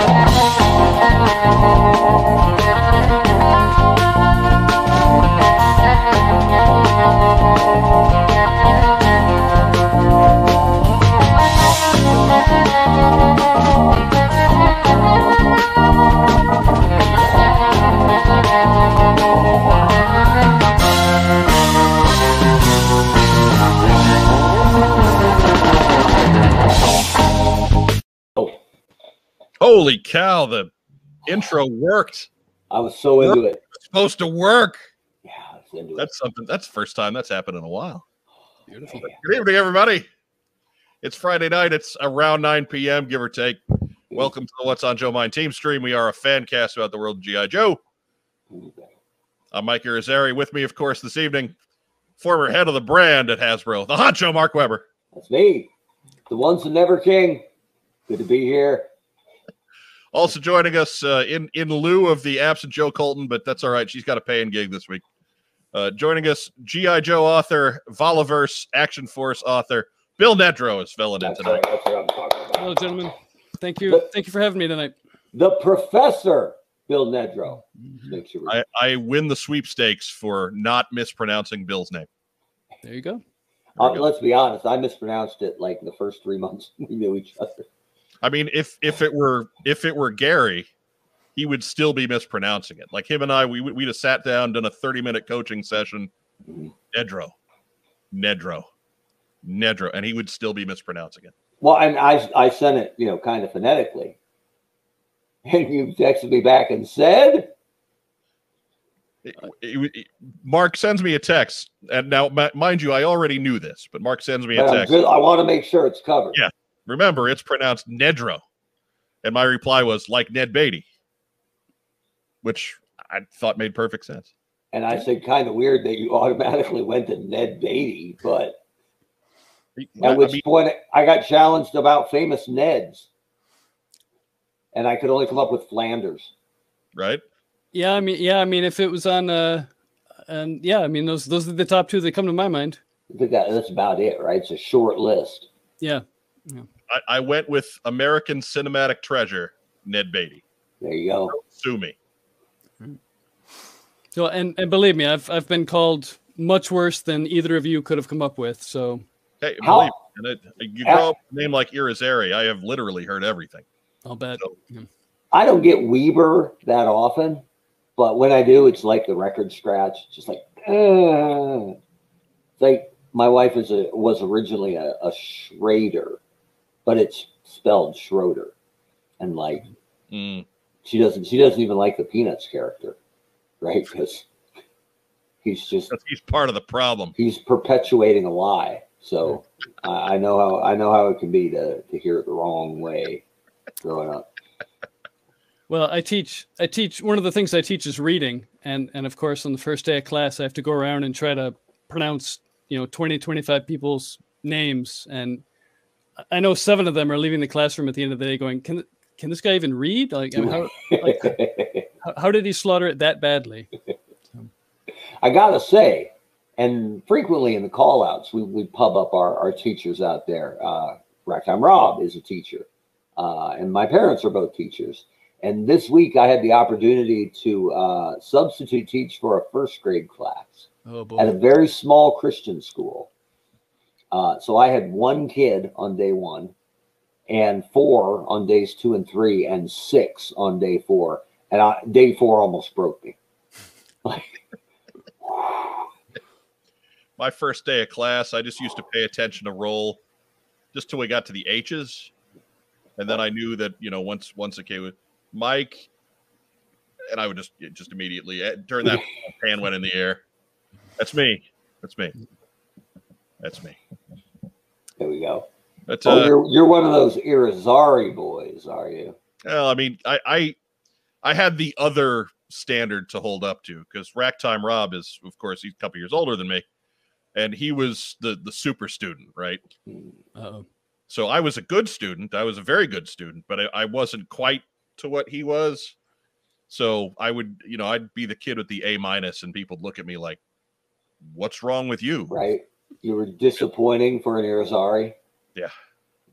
Holy cow, the intro worked. I was so into it. It's supposed to work. Yeah, I was into it. That's something. That's the first time that's happened in a while. Beautiful. Good evening, everybody. It's Friday night. It's around 9 p.m., give or take. Welcome to the What's on Joe Mind team stream. We are a fan cast about the world of G.I. Joe. I'm Mike Irizarry. With me, of course, this evening, former head of the brand at Hasbro, the hot Joe Mark Weber. That's me. The once and never king. Good to be here. Also joining us uh, in in lieu of the absent Joe Colton, but that's all right. She's got a paying gig this week. Uh, joining us, GI Joe author, Valaverse Action Force author, Bill Nedro is filling in tonight. right. That's what I'm talking about. Hello, gentlemen. Thank you. But- Thank you for having me tonight. The professor, Bill Nedro. Make sure we I, I win the sweepstakes for not mispronouncing Bill's name. There you go. Uh, let's be honest. I mispronounced it like the first three months we knew each other. I mean, if if it were if it were Gary, he would still be mispronouncing it. Like him and I, we we'd have sat down, done a thirty minute coaching session. Nedro, Nedro, Nedro, and he would still be mispronouncing it. Well, and I I sent it, you know, kind of phonetically, and you texted me back and said, It- it- it- Mark sends me a text, and now mi- mind you, I already knew this, but Mark sends me a "But I'm text. I want to make sure it's covered." Yeah. Remember, it's pronounced Nedro, and my reply was like Ned Beatty, which I thought made perfect sense. And I said, kind of weird that you automatically went to Ned Beatty, but I at which mean, point I got challenged about famous Neds, and I could only come up with Flanders. right? Yeah, I mean, yeah, I mean, if it was on, uh, and yeah, I mean, those those are the top two that come to my mind. I think that, that's about it, right? It's a short list. Yeah. yeah. I, I went with American cinematic treasure, Ned Beatty. There you go. Sue me. So, and and believe me, I've I've been called much worse than either of you could have come up with. So, Hey, How- believe me, and it, you grow up with a name like Irizarry, I have literally heard everything. I'll bet. So- Yeah. I don't get Weber that often, but when I do, it's like the record scratch. It's just like, uh. Like my wife is a was originally a, a Schrader, but it's spelled Schroeder, and like Mm. she doesn't she doesn't even like the Peanuts character, right? Because he's just That's- He's part of the problem. he's perpetuating a lie. So I, I know how I know how it can be to to hear it the wrong way growing up. Well, I teach. I teach. One of the things I teach is reading, and and of course, on the first day of class, I have to go around and try to pronounce, you know, 20, 25 people's names, and I know seven of them are leaving the classroom at the end of the day, going, "Can can this guy even read? Like, I mean, how, like, how how did he slaughter it that badly?" I gotta say, and frequently in the call outs, we, we pub up our, our teachers out there. Uh, Ragtime Rob is a teacher, uh, and my parents are both teachers. And this week I had the opportunity to uh, substitute teach for a first grade class Oh at a very small Christian school. Uh, so I had one kid on day one, and four on days two and three, and six on day four. And I, day four almost broke me. Like, My first day of class, I just used to pay attention to roll just till we got to the H's. And then I knew that, you know, once once it came with Mike, and I would just just immediately eh, turn that pan went in the air. That's me. That's me. That's me. there we go. But Oh, uh, you're you're one of those Irizarry boys, are you? well, I mean, I I I had the other standard to hold up to because Ragtime Rob is, of course, he's a couple years older than me, and he was the the super student, right? Uh-oh. So I was a good student. I was a very good student, but I, I wasn't quite to what he was. So I would, you know, I'd be the kid with the A minus, and people would look at me like, "What's wrong with you?" Right? You were disappointing for an Irizarry. Yeah.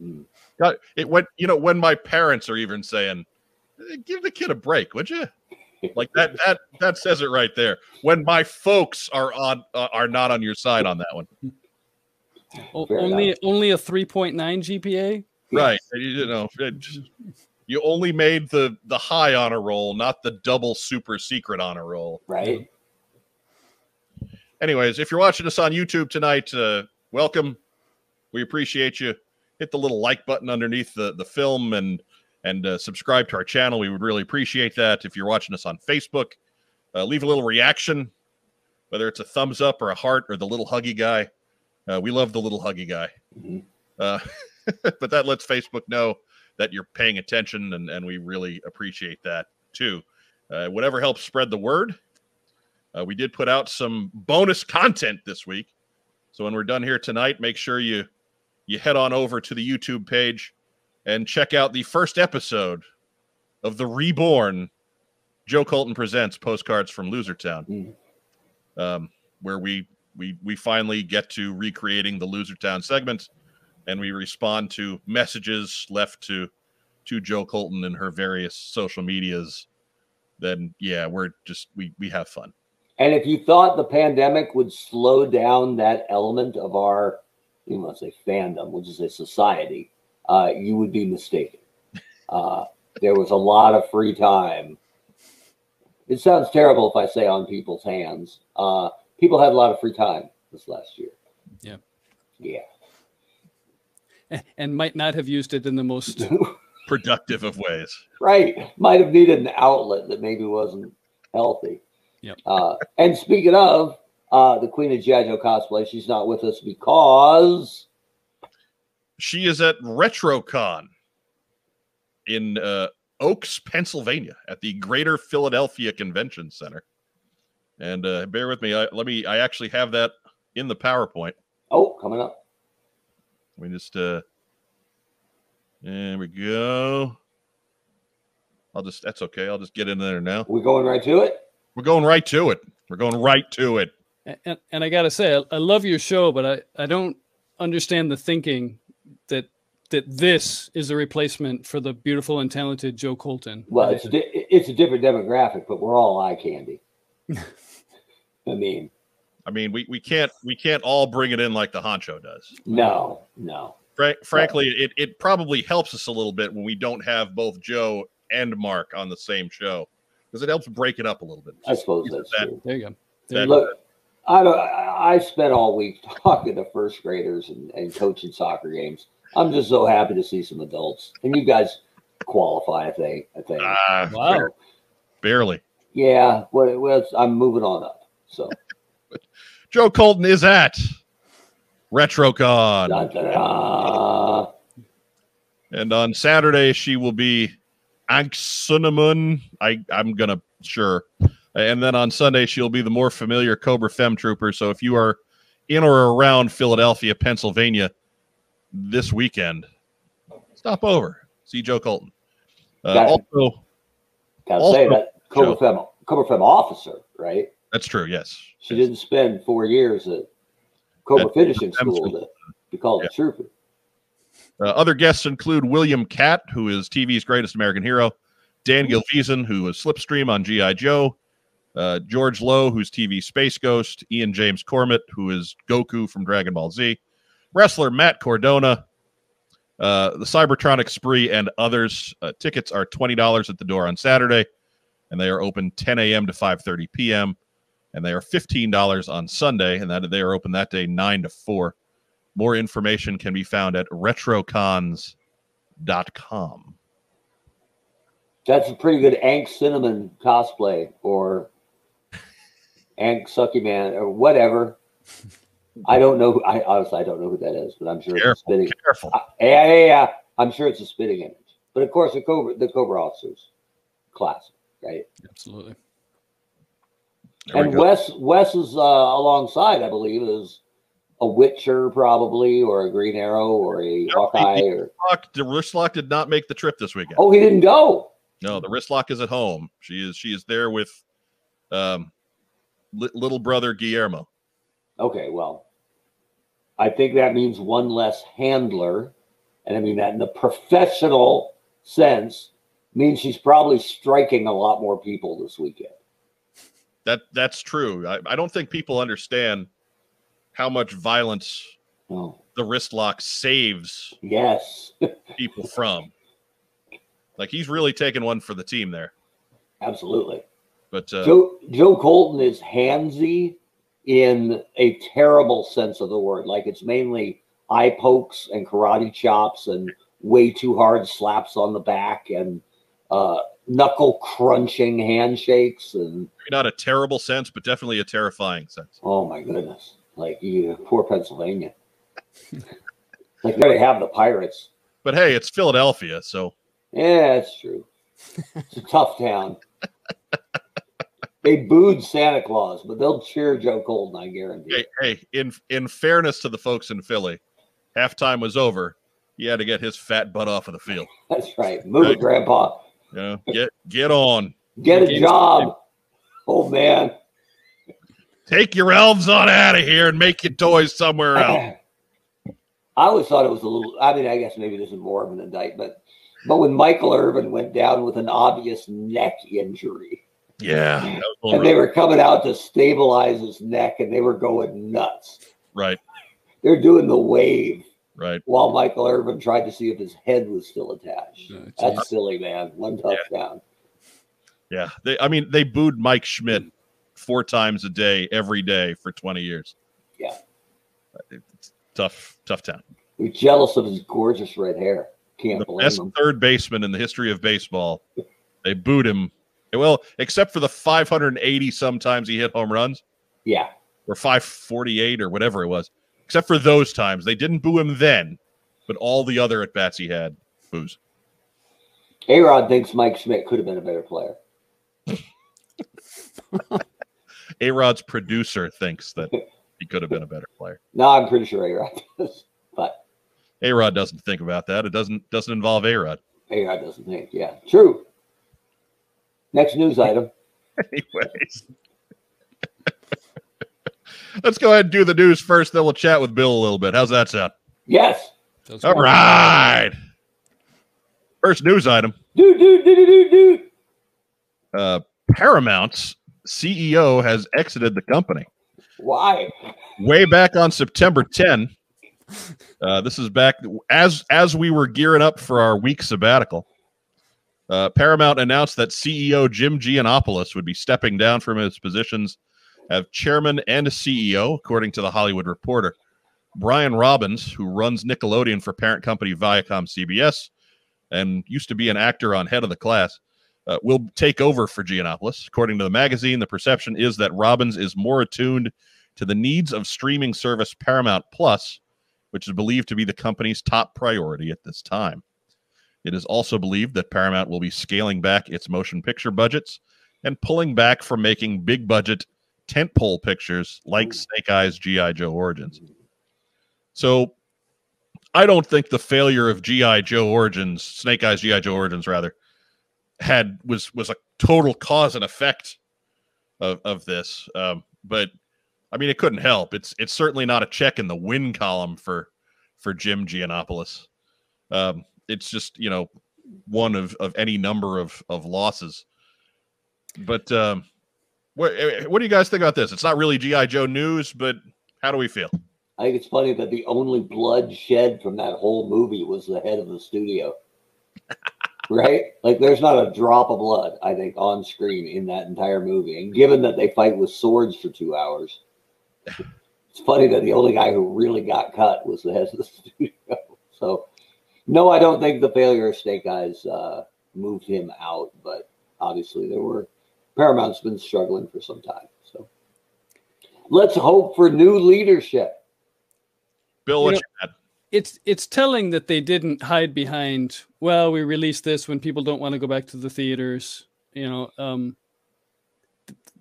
Mm. God, It went, you know, when my parents are even saying, Give the kid a break, would you? Like that that that says it right there. When my folks are on uh, are not on your side on that one. Fair only enough. only a 3.9 GPA. right? You, you know, it just- you only made the the high honor roll, not the double super secret honor roll. Right? Anyways, if you're watching us on YouTube tonight, uh, welcome. We appreciate you. Hit the little like button underneath the the film and and uh, subscribe to our channel. We would really appreciate that. If you're watching us on Facebook, uh, leave a little reaction, whether it's a thumbs up or a heart or the little huggy guy. Uh, we love the little huggy guy. Mhm. Uh, but that lets Facebook know that you're paying attention, and, and we really appreciate that too. Uh, whatever helps spread the word. Uh, we did put out some bonus content this week, so when we're done here tonight, make sure you you head on over to the YouTube page and check out the first episode of the reborn Joe Colton presents postcards from Losertown, um, where we we we finally get to recreating the Losertown segment, and we respond to messages left to to Joe Colton and her various social medias. Then yeah, we're just we we have fun. And if you thought the pandemic would slow down that element of our, you must say fandom, which is a society, uh, you would be mistaken. Uh, there was a lot of free time. It sounds terrible if I say on people's hands. Uh, people had a lot of free time this last year. Yeah. Yeah. and might not have used it in the most Productive of ways. right. Might have needed an outlet that maybe wasn't healthy. Yep. Uh, and speaking of uh, the Queen of Jajo cosplay, she's not with us because She is at RetroCon in uh, Oaks, Pennsylvania, at the Greater Philadelphia Convention Center. And uh, bear with me. I, let me. I actually have that in the PowerPoint. oh, coming up. We just. uh There we go. I'll just. That's okay. I'll just get in there now. We're going right to it. We're going right to it. We're going right to it. And, and I gotta say, I, I love your show, but I, I don't understand the thinking that that this is a replacement for the beautiful and talented Joe Colton. Well, it's di- it's a different demographic, but we're all eye candy. I mean, I mean, we, we can't we can't all bring it in like the honcho does. no, no. Fra- frankly, it, it probably helps us a little bit when we don't have both Joe and Mark on the same show because it helps break it up a little bit. I suppose that's That- true. there you go. There That- you go. Look, I don't. I I spent all week talking to first graders and, and coaching soccer games. I'm just so happy to see some adults, and you guys qualify. I think. I think. Ah, Wow. barely. Yeah. Well, well, it's- I'm moving on up. So. Joe Colton is at RetroCon, dun, dun, dun. and on Saturday she will be Anck-Su-Namun. I I'm gonna sure, and then on Sunday she'll be the more familiar Cobra Fem Trooper. So if you are in or around Philadelphia, Pennsylvania, this weekend, stop over see Joe Colton. Uh, Gotcha. also, Gotta Also, say that Cobra. Fem, Cobra Fem officer, right? that's true. Yes, She didn't spend four years at Cobra At Finishing School School. to be called Yeah. a trooper. Uh, other guests include William Katt, who is TV's greatest American hero, Dan Gilvezan, who was Slipstream on G.I. Joe, uh, George Lowe, who's TV Space Ghost, Ian James Corlett, who is Goku from Dragon Ball Z, wrestler Matt Cardona, uh, the Cybertronic Spree, and others. Uh, tickets are $20 at the door on Saturday, and they are open 10 a.m. to 5.30 p.m., and they are $15 on Sunday, and that they are open that day 9 to 4. More information can be found at retrocons.com. That's a pretty good Ank Cinnamon cosplay or Ank Sucky Man or whatever. I don't know. I honestly I don't know who that is, but I'm sure it's a spitting. careful. Uh, yeah, yeah, yeah. I'm sure it's a spitting image. But of course, the Cobra, the Cobra officers, classic, right? Absolutely. There and go. Wes, Wes is uh, alongside, I believe, is a Witcher probably, or a Green Arrow, or a No, Hawkeye, he- or Lock- the wrist lock did not make the trip this weekend. oh, he didn't go. No, the wrist lock is at home. She is she is there with um li- little brother Guillermo. Okay, well, I think that means one less handler, and I mean that in the professional sense, means she's probably striking a lot more people this weekend. That that's true. I, I don't think people understand how much violence Oh, the wrist lock saves yes, people from. Like he's really taking one for the team there. absolutely. But uh, Joe Joe Colton is handsy in a terrible sense of the word. Like it's mainly eye pokes and karate chops and way too hard slaps on the back and uh, knuckle crunching handshakes and maybe not a terrible sense, but definitely a terrifying sense. oh my goodness, like you poor Pennsylvania. like there they have the Pirates. But hey, it's Philadelphia, so Yeah, that's true. It's a tough town. They booed Santa Claus, but they'll cheer Joe Colton, I guarantee. hey, hey, in in fairness to the folks in Philly, halftime was over. He had to get his fat butt off of the field. That's right. Move it, Right. Grandpa. You know, get get on. Get a job, old oh, man. Take your elves on out of here and make your toys somewhere else. I always thought it was a little. I mean, I guess maybe this is more of an indictment, but when Michael Irvin went down with an obvious neck injury, Yeah, that was and they were coming out to stabilize his neck, and they were going nuts. right, They're doing the wave right. while Michael Irvin tried to see if his head was still attached. That's silly, man. One touchdown. Yeah, they. I mean, they booed Mike Schmidt four times a day, every day for twenty years. Yeah. It's tough, tough town. We're jealous of his gorgeous red hair. Can't The blame best him. third baseman in the history of baseball. They booed him. Well, except for the 580 sometimes he hit home runs, Yeah. or 548 or whatever it was. Except for those times, they didn't boo him then, but all the other at bats he had, boos. A Rod thinks Mike Schmidt could have been a better player. A Rod's producer thinks that he could have been a better player. No, I'm pretty sure A Rod does. But A Rod doesn't think about that. It doesn't doesn't involve A Rod. A Rod doesn't think. Yeah. True. Next news item. Anyways. Let's go ahead and do the news first, then we'll chat with Bill a little bit. How's that sound? Yes. Sounds All good. right. First news item. Do do do do do Uh, Paramount's CEO has exited the company. Why? Way back on September 10. Uh, this is back as as we were gearing up for our week sabbatical. Uh, Paramount announced that CEO Jim Gianopulos would be stepping down from his positions as chairman and CEO, according to the Hollywood Reporter. Brian Robbins, who runs Nickelodeon for parent company Viacom CBS and used to be an actor on Head of the Class, uh, will take over for Gianopulos. According to the magazine, the perception is that Robbins is more attuned to the needs of streaming service Paramount Plus, which is believed to be the company's top priority at this time. It is also believed that Paramount will be scaling back its motion picture budgets and pulling back from making big budget tentpole pictures like Snake Eyes GI Joe Origins. So I don't think the failure of GI Joe Origins, Snake Eyes GI Joe Origins rather, had was was a total cause and effect of of this. Um, but I mean, it couldn't help. It's it's certainly not a check in the win column for for Jim Gianopulos. Um, it's just you know one of of any number of of losses. But um, what what do you guys think about this? It's not really GI Joe news, but how do we feel? I think it's funny that the only blood shed from that whole movie was the head of the studio. right? Like there's not a drop of blood, I think, on screen in that entire movie. And given that they fight with swords for two hours, it's funny that the only guy who really got cut was the head of the studio. So no, I don't think the failure of Snake Eyes uh, moved him out, but obviously there were Paramount's been struggling for some time. So let's hope for new leadership. Bill, You know- you had? It's it's telling that they didn't hide behind well we released this when people don't want to go back to the theaters you know um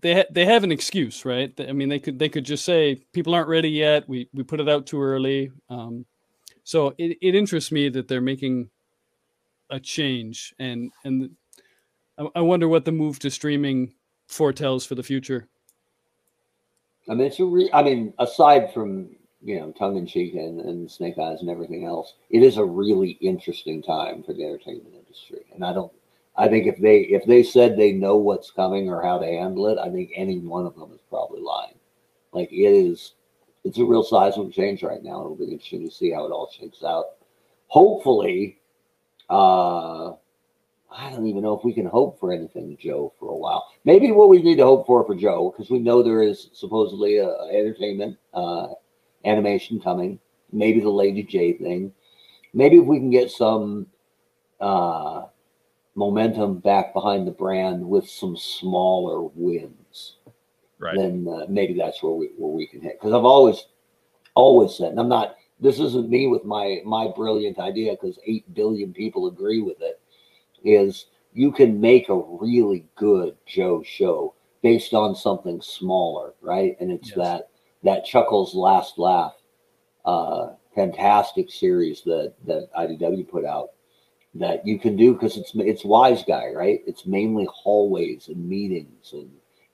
they ha- they have an excuse right? I mean they could they could just say people aren't ready yet we we put it out too early um so it, it interests me that they're making a change and and I, I wonder what the move to streaming foretells for the future. I mean, it's a re- I mean, aside from you know tongue in cheek and, and snake eyes and everything else, it is a really interesting time for the entertainment industry. And I don't, I think if they if they said they know what's coming or how to handle it, I think any one of them is probably lying. Like it is, it's a real seismic change right now. It'll be interesting to see how it all shakes out. Hopefully, uh, I don't even know if we can hope for anything, Joe, for a while. Maybe what we need to hope for for Joe, because we know there is supposedly a, entertainment uh, animation coming. Maybe the Lady Jaye thing. Maybe if we can get some uh, momentum back behind the brand with some smaller wins, Right. then uh, maybe that's where we where we can hit. Because I've always always said, and I'm not. This isn't me with my my brilliant idea because eight billion people agree with it. Is you can make a really good Joe show based on something smaller, right? And it's Yes. that that Chuckles Last Laugh, uh, fantastic series that that IDW put out that you can do because it's it's wise guy, right? It's mainly hallways and meetings and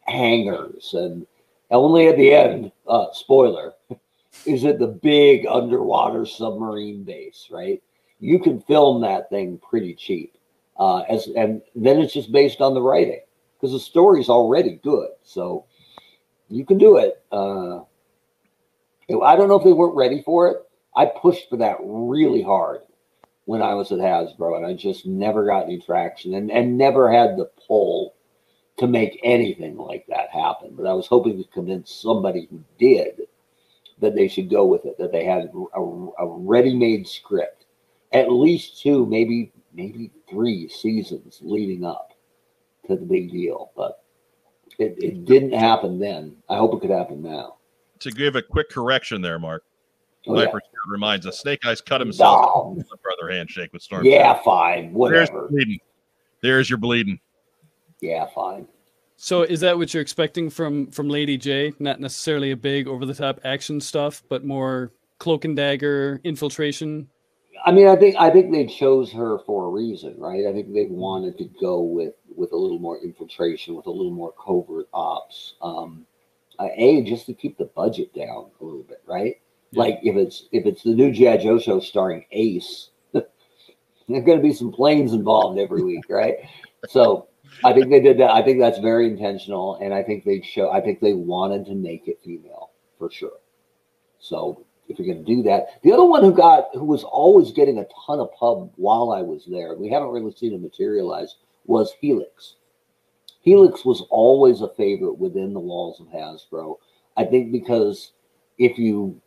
hangars and only at the end, uh, spoiler, is it the big underwater submarine base, right? You can film that thing pretty cheap, uh, as and then it's just based on the writing because the story's already good, so you can do it. Uh, I don't know if they weren't ready for it. I pushed for that really hard when I was at Hasbro, and I just never got any traction and, and never had the pull to make anything like that happen. But I was hoping to convince somebody who did that they should go with it, that they had a, a ready-made script, at least two, maybe maybe three seasons leading up to the big deal. But it, it didn't happen then. I hope it could happen now. To give a quick correction there, Mark. Oh, yeah. Reminds us Snake Eyes cut himself No. brother handshake with Storm. Yeah, fine. There's your bleeding. There's your bleeding. Yeah, fine. So is that what you're expecting from from Lady Jaye? Not necessarily a big over the top action stuff, but more cloak and dagger infiltration. I mean, I think I think they chose her for a reason, right? I think they wanted to go with with a little more infiltration, with a little more covert ops. Um, Uh, a just to keep the budget down a little bit, right? Yeah. Like if it's if it's the new GI Joe show starring Ace, there's going to be some planes involved every week, right? So I think they did that. I think that's very intentional, and I think they show. I think they wanted to make it female for sure. So if you're going to do that, the other one who got who was always getting a ton of pub while I was there, we haven't really seen it materialize, was Helix. Helix was always a favorite within the walls of Hasbro. I think because if you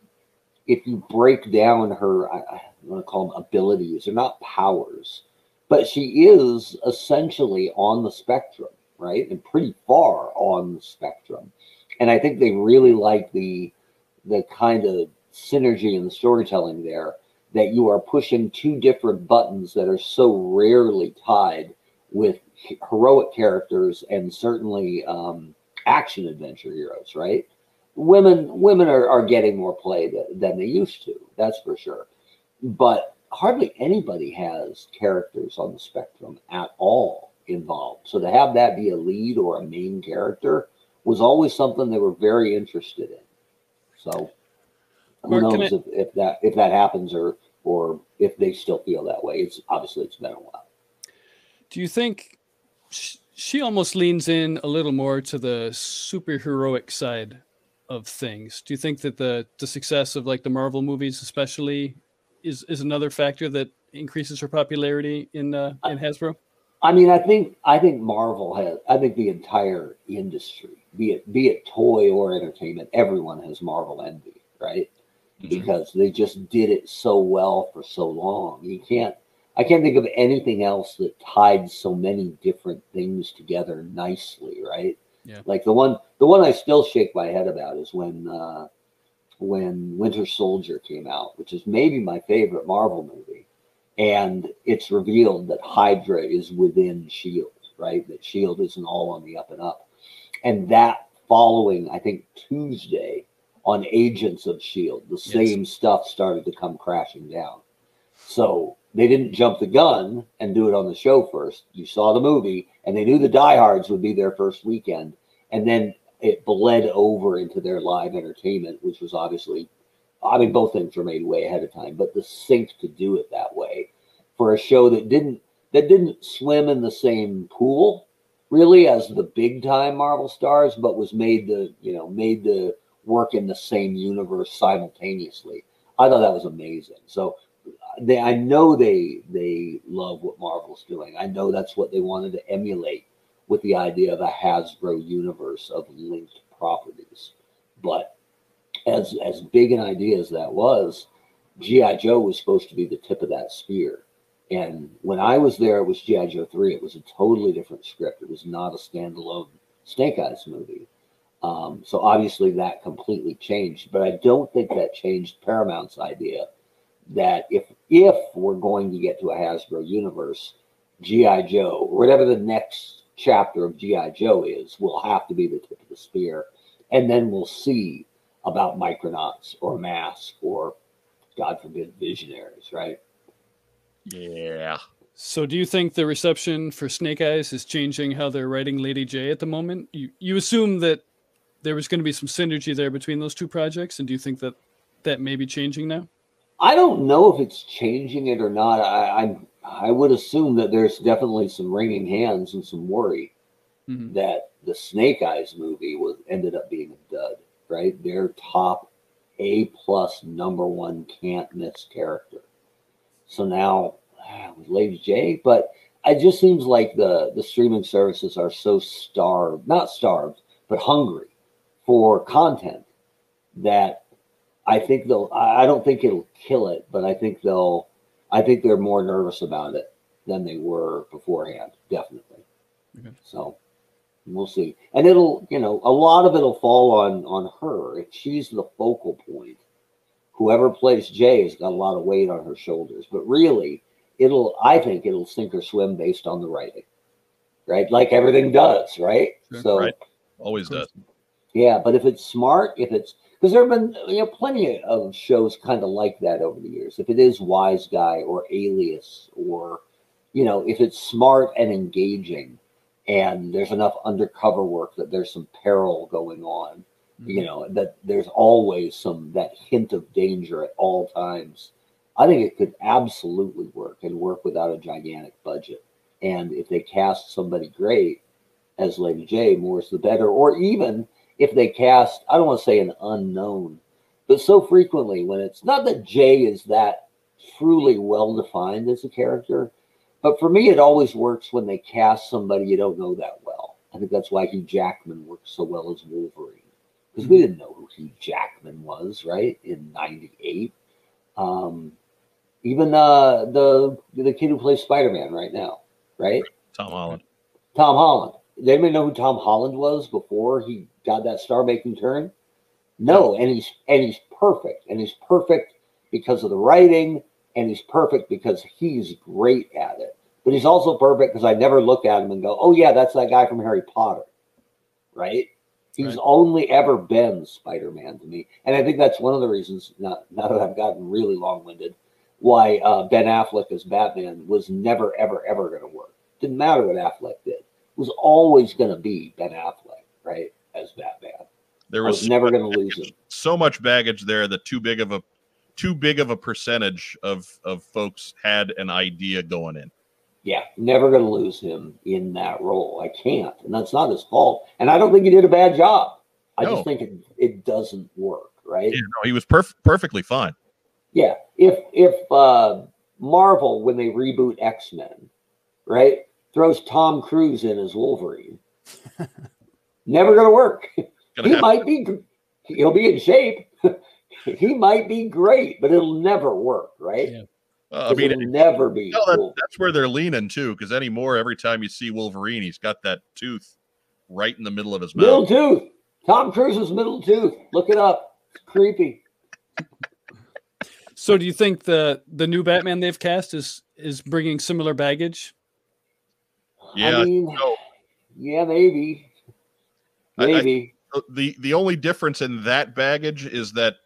if you break down her, I, I want to call them abilities, they're not powers, but she is essentially on the spectrum, right, and pretty far on the spectrum. And I think they really like the the kind of synergy in the storytelling there that you are pushing two different buttons that are so rarely tied with heroic characters and certainly um, action adventure heroes, right? Women women are, are getting more play th- than they used to, that's for sure. But hardly anybody has characters on the spectrum at all involved. So to have that be a lead or a main character was always something they were very interested in. So who Mark, knows if, if that if that happens or or if they still feel that way. It's obviously it's been a while. Do you think she almost leans in a little more to the superheroic side of things? Do you think that the the success of like the Marvel movies, especially, is is another factor that increases her popularity in uh, in Hasbro? I mean, I think I think Marvel has. I think the entire industry, be it be it toy or entertainment, everyone has Marvel envy, right? Because they just did it so well for so long. You can't. I can't think of anything else that tied so many different things together nicely, right? Yeah. Like the one, the one I still shake my head about is when uh, when Winter Soldier came out, which is maybe my favorite Marvel movie and it's revealed that Hydra is within Shield, right? That Shield isn't all on the up and up, and that following, I think Tuesday on Agents of Shield, the Yes. same stuff started to come crashing down. So they didn't jump the gun and do it on the show first. You saw the movie, and they knew the diehards would be there first weekend, and then it bled over into their live entertainment, which was obviously I mean, both things were made way ahead of time, but the sync to do it that way for a show that didn't that didn't swim in the same pool really as the big time Marvel stars, but was made to, you know, made to work in the same universe simultaneously. I thought that was amazing. So they, I know they they love what Marvel's doing. I know that's what they wanted to emulate with the idea of a Hasbro universe of linked properties. But as as big an idea as that was, GI Joe was supposed to be the tip of that spear. And when I was there, it was GI Joe three. It was a totally different script. It was not a standalone Snake Eyes movie. Um, so obviously that completely changed. But I don't think that changed Paramount's idea that if if we're going to get to a Hasbro universe, GI Joe, whatever the next chapter of GI Joe is, will have to be the tip of the spear, and then we'll see about Micronauts or Mask or, God forbid, Visionaries, right? Yeah. So, do you think the reception for Snake Eyes is changing how they're writing Lady Jaye at the moment? You you assume that there was going to be some synergy there between those two projects, and do you think that that may be changing now? I don't know if it's changing it or not. I I, I would assume that there's definitely some wringing hands and some worry mm-hmm. that the Snake Eyes movie was ended up being a dud. Right, their top A plus number one can't miss character. So now ah, with Lady Jaye, but it just seems like the the streaming services are so starved, not starved, but hungry for content that I think they'll. I don't think it'll kill it, but I think they'll. I think they're more nervous about it than they were beforehand. Definitely. Okay. So we'll see, and it'll. You know, a lot of it'll fall on on her if she's the focal point. Whoever plays Jaye has got a lot of weight on her shoulders, but really, it'll. I think it'll sink or swim based on the writing, right? Like everything does, right? Sure. So right. always does. Yeah, but if it's smart, if it's because there have been you know plenty of shows kind of like that over the years. If it is Wise Guy or Alias, or you know, if it's smart and engaging, and there's enough undercover work that there's some peril going on, mm-hmm. you know, that there's always some that hint of danger at all times. I think it could absolutely work and work without a gigantic budget. And if they cast somebody great as Lady Jaye, more's the better. Or even if they cast, I don't want to say an unknown, but so frequently when it's not that Jaye is that truly well defined as a character, but for me, it always works when they cast somebody you don't know that well. I think that's why Hugh Jackman works so well as Wolverine because we didn't know who Hugh Jackman was, right? In '98, um, even uh, the the kid who plays Spider Man right now, right? Tom Holland. Tom Holland. They Did anybody know who Tom Holland was before he got that star making turn? No, and he's and he's perfect, and he's perfect because of the writing, and he's perfect because he's great at it. But he's also perfect because I never look at him and go, "Oh yeah, that's that guy from Harry Potter," right? He's right. only ever been Spider Man to me, and I think that's one of the reasons. Now, now that I've gotten really long winded, why uh, Ben Affleck as Batman was never, ever, ever going to work. Didn't matter what Affleck did; it was always going to be Ben Affleck, right? As Batman. There was, was never going to lose him. So much baggage there that too big of a too big of a percentage of of folks had an idea going in. Yeah, never going to lose him in that role. I can't, and that's not his fault. And I don't think he did a bad job. I no. just think it it doesn't work, right? Yeah, no, he was perf- perfectly fine. Yeah, if if uh, Marvel when they reboot X Men, right, throws Tom Cruise in as Wolverine. Never going to work. Gonna he might be, he'll be in shape. he might be great, but it'll never work, right? Yeah. Uh, I mean, it'll never be. No, that, that's where they're leaning too, because anymore, every time you see Wolverine, he's got that tooth right in the middle of his middle mouth. Middle tooth. Tom Cruise's middle tooth. Look it up. It's creepy. So, do you think the the new Batman they've cast is is bringing similar baggage? Yeah, I mean, no. yeah, maybe. Maybe. I, I, uh, the the only difference in that baggage is that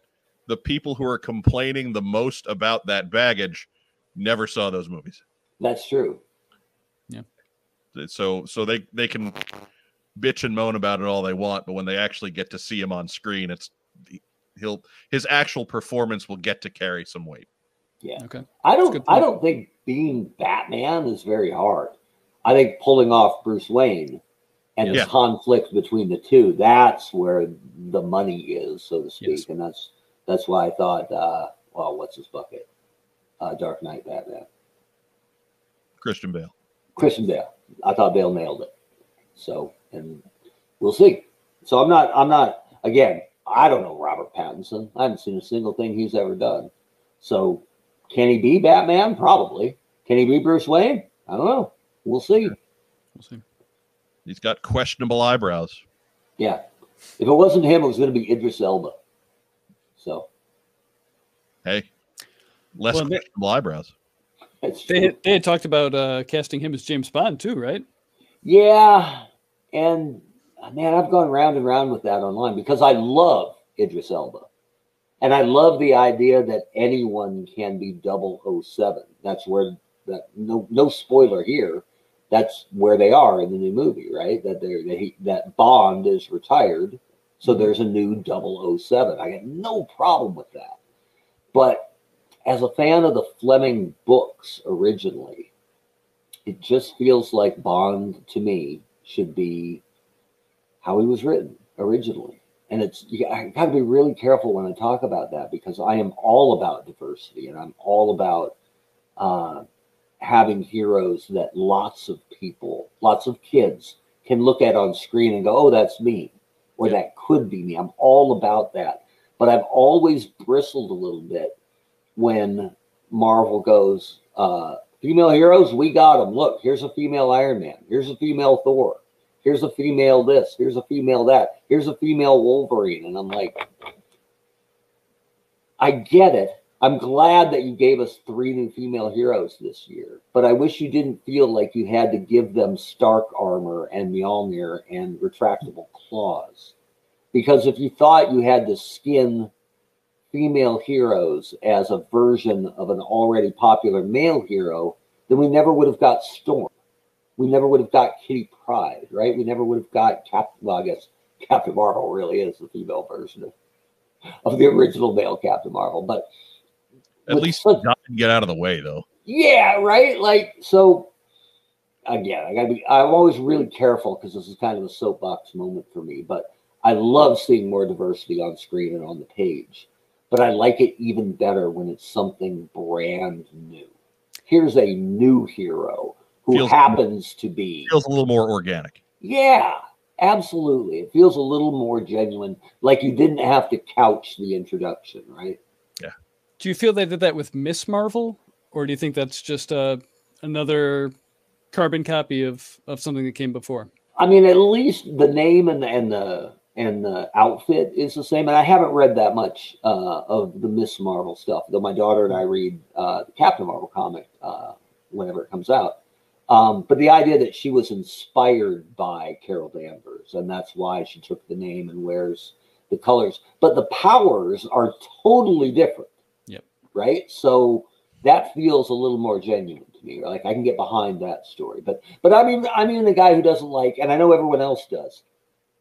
the people who are complaining the most about that baggage never saw those movies. That's true. Yeah. So so they they can bitch and moan about it all they want, but when they actually get to see him on screen, it's he'll his actual performance will get to carry some weight. Yeah. Okay. I don't. I don't think being Batman is very hard. I think pulling off Bruce Wayne and Yeah. the conflict between the two. That's where the money is, so to speak, Yes. and that's that's why I thought. Uh, well, what's his bucket? Uh, Dark Knight Batman. Christian Bale. Christian Bale. I thought Bale nailed it. So, and we'll see. So I'm not. I'm not. Again, I don't know Robert Pattinson. I haven't seen a single thing he's ever done. So, can he be Batman? Probably. Can he be Bruce Wayne? I don't know. We'll see. We'll see. He's got questionable eyebrows. Yeah. If it wasn't him, it was going to be Idris Elba. So Hey, less Well, they- questionable eyebrows. They had, they had talked about uh, casting him as James Bond too, right? Yeah, and man, I've gone round and round with that online because I love Idris Elba, and I love the idea that anyone can be 007. That's where that no no spoiler here. That's where they are in the new movie, right? That they're that, that Bond is retired, so there's a new 007. I got no problem with that, but as a fan of the Fleming books originally, it just feels like Bond to me should be how he was written originally. And it's I got to be really careful when I talk about that because I am all about diversity and I'm all about uh, having heroes that lots of people, lots of kids can look at on screen and go, "Oh, that's me," or Yeah. "That could be me." I'm all about that, but I've always bristled a little bit when Marvel goes, uh, female heroes, we got them. Look, here's a female Iron Man. Here's a female Thor. Here's a female this. Here's a female that. Here's a female Wolverine. And I'm like, I get it. I'm glad that you gave us three new female heroes this year, but I wish you didn't feel like you had to give them Stark armor and Mjolnir and retractable claws. Because if you thought you had to skin female heroes as a version of an already popular male hero, then we never would have got Storm. We never would have got Kitty Pryde, right? We never would have got Cap. Well, I guess Captain Marvel really is the female version of, of the original male Captain Marvel. But At with least can get out of the way, though. yeah, right. Like so. Again, I gotta be. I'm always really careful because this is kind of a soapbox moment for me. But I love seeing more diversity on screen and on the page. But I like it even better when it's something brand new. Here's a new hero who Feels- happens to be. Feels a little more organic. Yeah, absolutely. It feels a little more genuine, like you didn't have to couch the introduction, right? Do you feel they did that with Miss Marvel, or do you think that's just uh, another carbon copy of of something that came before? I mean, at least the name and the and the and the outfit is the same. And I haven't read that much uh, of the Miss Marvel stuff, though. My daughter and I read uh, the Captain Marvel comic uh, whenever it comes out. Um, but the idea that she was inspired by Carol Danvers, and that's why she took the name and wears the colors. But the powers are totally different. Right. So that feels a little more genuine to me. Like I can get behind that story. But but I mean I mean the guy who doesn't like, and I know everyone else does.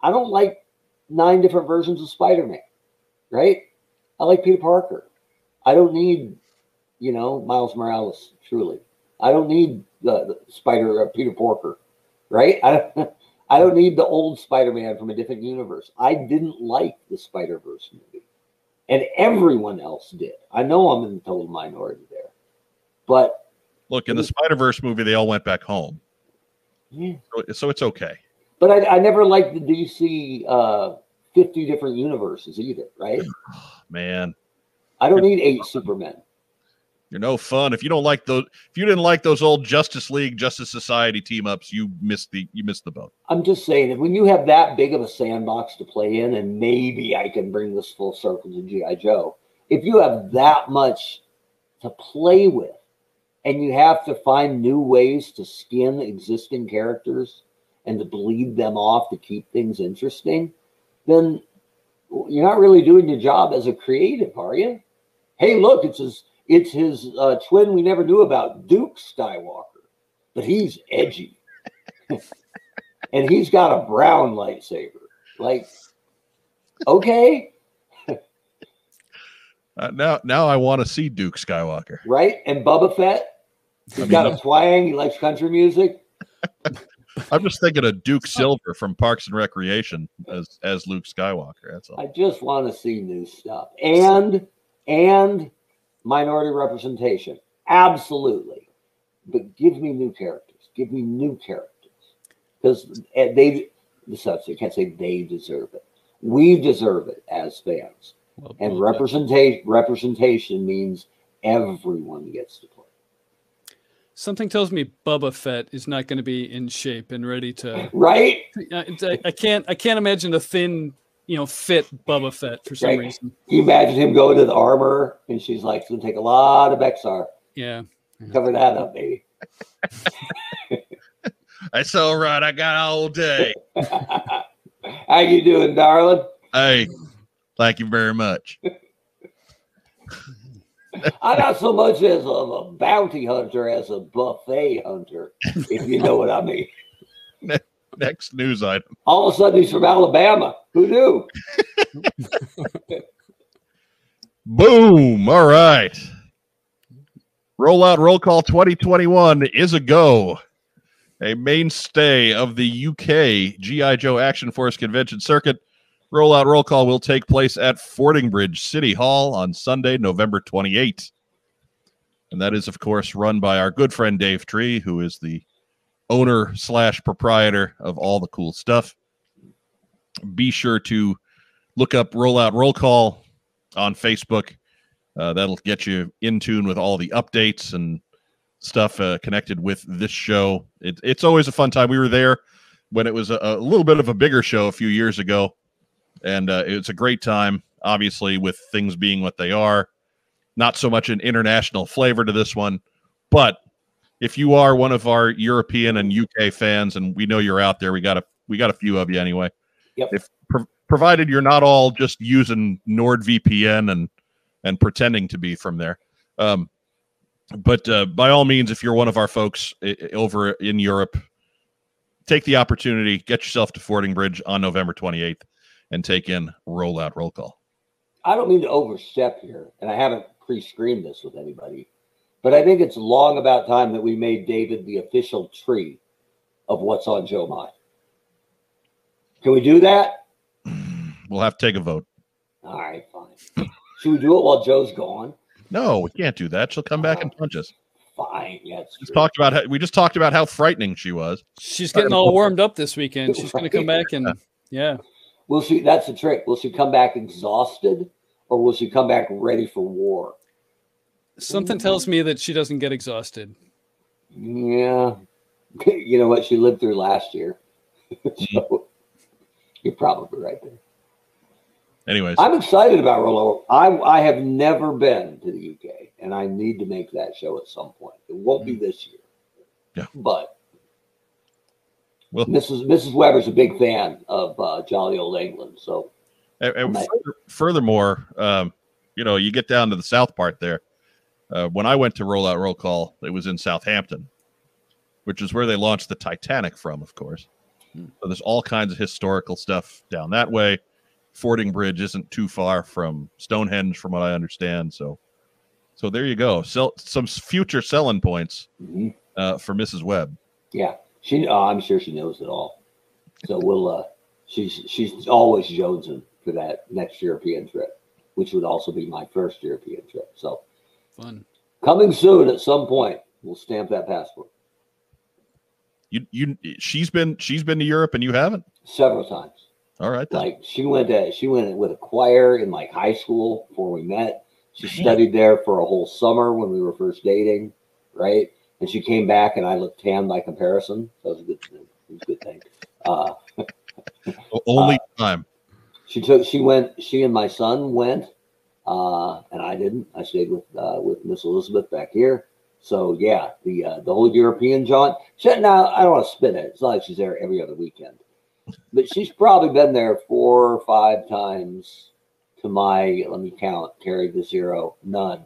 I don't like nine different versions of Spider-Man. Right? I like Peter Parker. I don't need, you know, Miles Morales. Truly, I don't need the, the Spider uh, Peter Parker, Right? I don't. I don't need the old Spider-Man from a different universe. I didn't like the Spider-Verse movie, and everyone else did. I know I'm in the total minority there, but Look, in the Spider Verse movie, they all went back home, yeah. so, so it's okay. But I, I never liked the DC uh, 50 different universes either, right? Man, I don't need eight Supermen. You're no fun if you don't like those. If you didn't like those old Justice League, Justice Society team ups, you missed the you missed the boat. I'm just saying that when you have that big of a sandbox to play in, and maybe I can bring this full circle to G.I. Joe, if you have that much to play with and you have to find new ways to skin existing characters and to bleed them off to keep things interesting, then you're not really doing your job as a creative, are you? Hey, look, it's his it's his uh, twin we never knew about, Duke Skywalker, but he's edgy, and he's got a brown lightsaber. Like, okay, Uh, now, now I want to see Duke Skywalker. Right? And Bubba Fett. He's mean, got a twang. He likes country music. I'm just thinking of Duke Silver from Parks and Recreation as as Luke Skywalker. That's all. I just want to see new stuff and and minority representation. Absolutely, but give me new characters. Give me new characters because eh, they. The such I can't say they deserve it. We deserve it as fans. Well, And representation representation means everyone gets to play. something tells me Bubba Fett is not going to be in shape and ready to. Right? I- I can't. I can't imagine a thin, you know, fit Bubba Fett for some Right. reason. Can you imagine him going to the armor and she's like, it's gonna take a lot of Beskar. Yeah. Cover that up, baby. That's all right. I got all day. How you doing, darling? Hey, thank you very much. I'm not so much as a, a bounty hunter as a buffet hunter, if you know what I mean. Next news item. All of a sudden, he's from Alabama. Who? Boom. All right. Rollout Roll Call 2021 is a go. A mainstay of the UK GI Joe Action Force Convention circuit. Rollout Roll Call will take place at Fordingbridge City Hall on Sunday, November 28th. And that is, of course, run by our good friend Dave Tree, who is the owner slash proprietor of all the cool stuff. Be sure to look up Rollout Roll Call on Facebook. Uh, that'll get you in tune with all the updates and stuff uh, connected with this show. It, it's always a fun time. We were there when it was a, a little bit of a bigger show a few years ago, and uh, it was a great time. Obviously, with things being what they are, not so much an international flavor to this one, but if you are one of our European and UK fans, and we know you're out there, we got a we got a few of you anyway. Yep. If pro- provided you're not all just using NordVPN and and pretending to be from there. Um, but uh, by all means, if you're one of our folks i- over in Europe, take the opportunity, get yourself to Fordingbridge on November 28th, and take in Rollout Roll Call. I don't mean to overstep here, and I haven't pre-screened this with anybody, but I think it's long about time that we made David the official tree of what's on Joe Mind. Can we do that? We'll have to take a vote. All right, fine. Should we do it while Joe's gone? No, we can't do that. She'll come back and punch us. Fine. Yeah, it's Just talked about how, we just talked about how frightening she was. She's getting all warmed up this weekend. She's going to come back and yeah. Will she? That's the trick. Will she come back exhausted, or will she come back ready for war? Something tells me that she doesn't get exhausted. Yeah, you know what she lived through last year. so you're probably right there. Anyways, I'm excited about Rollo. I I have never been to the UK, and I need to make that show at some point. It won't be this year. Yeah. but Well- Mrs. Mrs. Weber's a big fan of uh, Jolly Old England, so And, and furthermore, um, you know, you get down to the south part there. Uh, when I went to Rollout Roll Call, it was in Southampton, which is where they launched the Titanic from, of course. So there's all kinds of historical stuff down that way. Fordingbridge isn't too far from Stonehenge, from what I understand. So, so there you go. Sell some future selling points mhm. uh, for Mrs. Webb. yeah, she. Oh, I'm sure she knows it all. So we'll. Uh, she's she's always jonesing for that next European trip, which would also be my first European trip. So Fun. coming soon at some point, we'll stamp that passport You, you, she's been, she's been to Europe, and you haven't. several times. All right, then. Like she went to she went with a choir in like high school before we met. She studied there for a whole summer when we were first dating, right? And she came back and I looked tan by comparison. That was a good it was a good thing. Uh, only time. she took she went she and my son went uh, and I didn't. I stayed with uh, with Miss Elizabeth back here. So yeah, the uh, the whole European jaunt. She, now I don't want to spin it. It's not like she's there every other weekend, but she's probably been there four or five times. To my let me count. Carry the zero, none.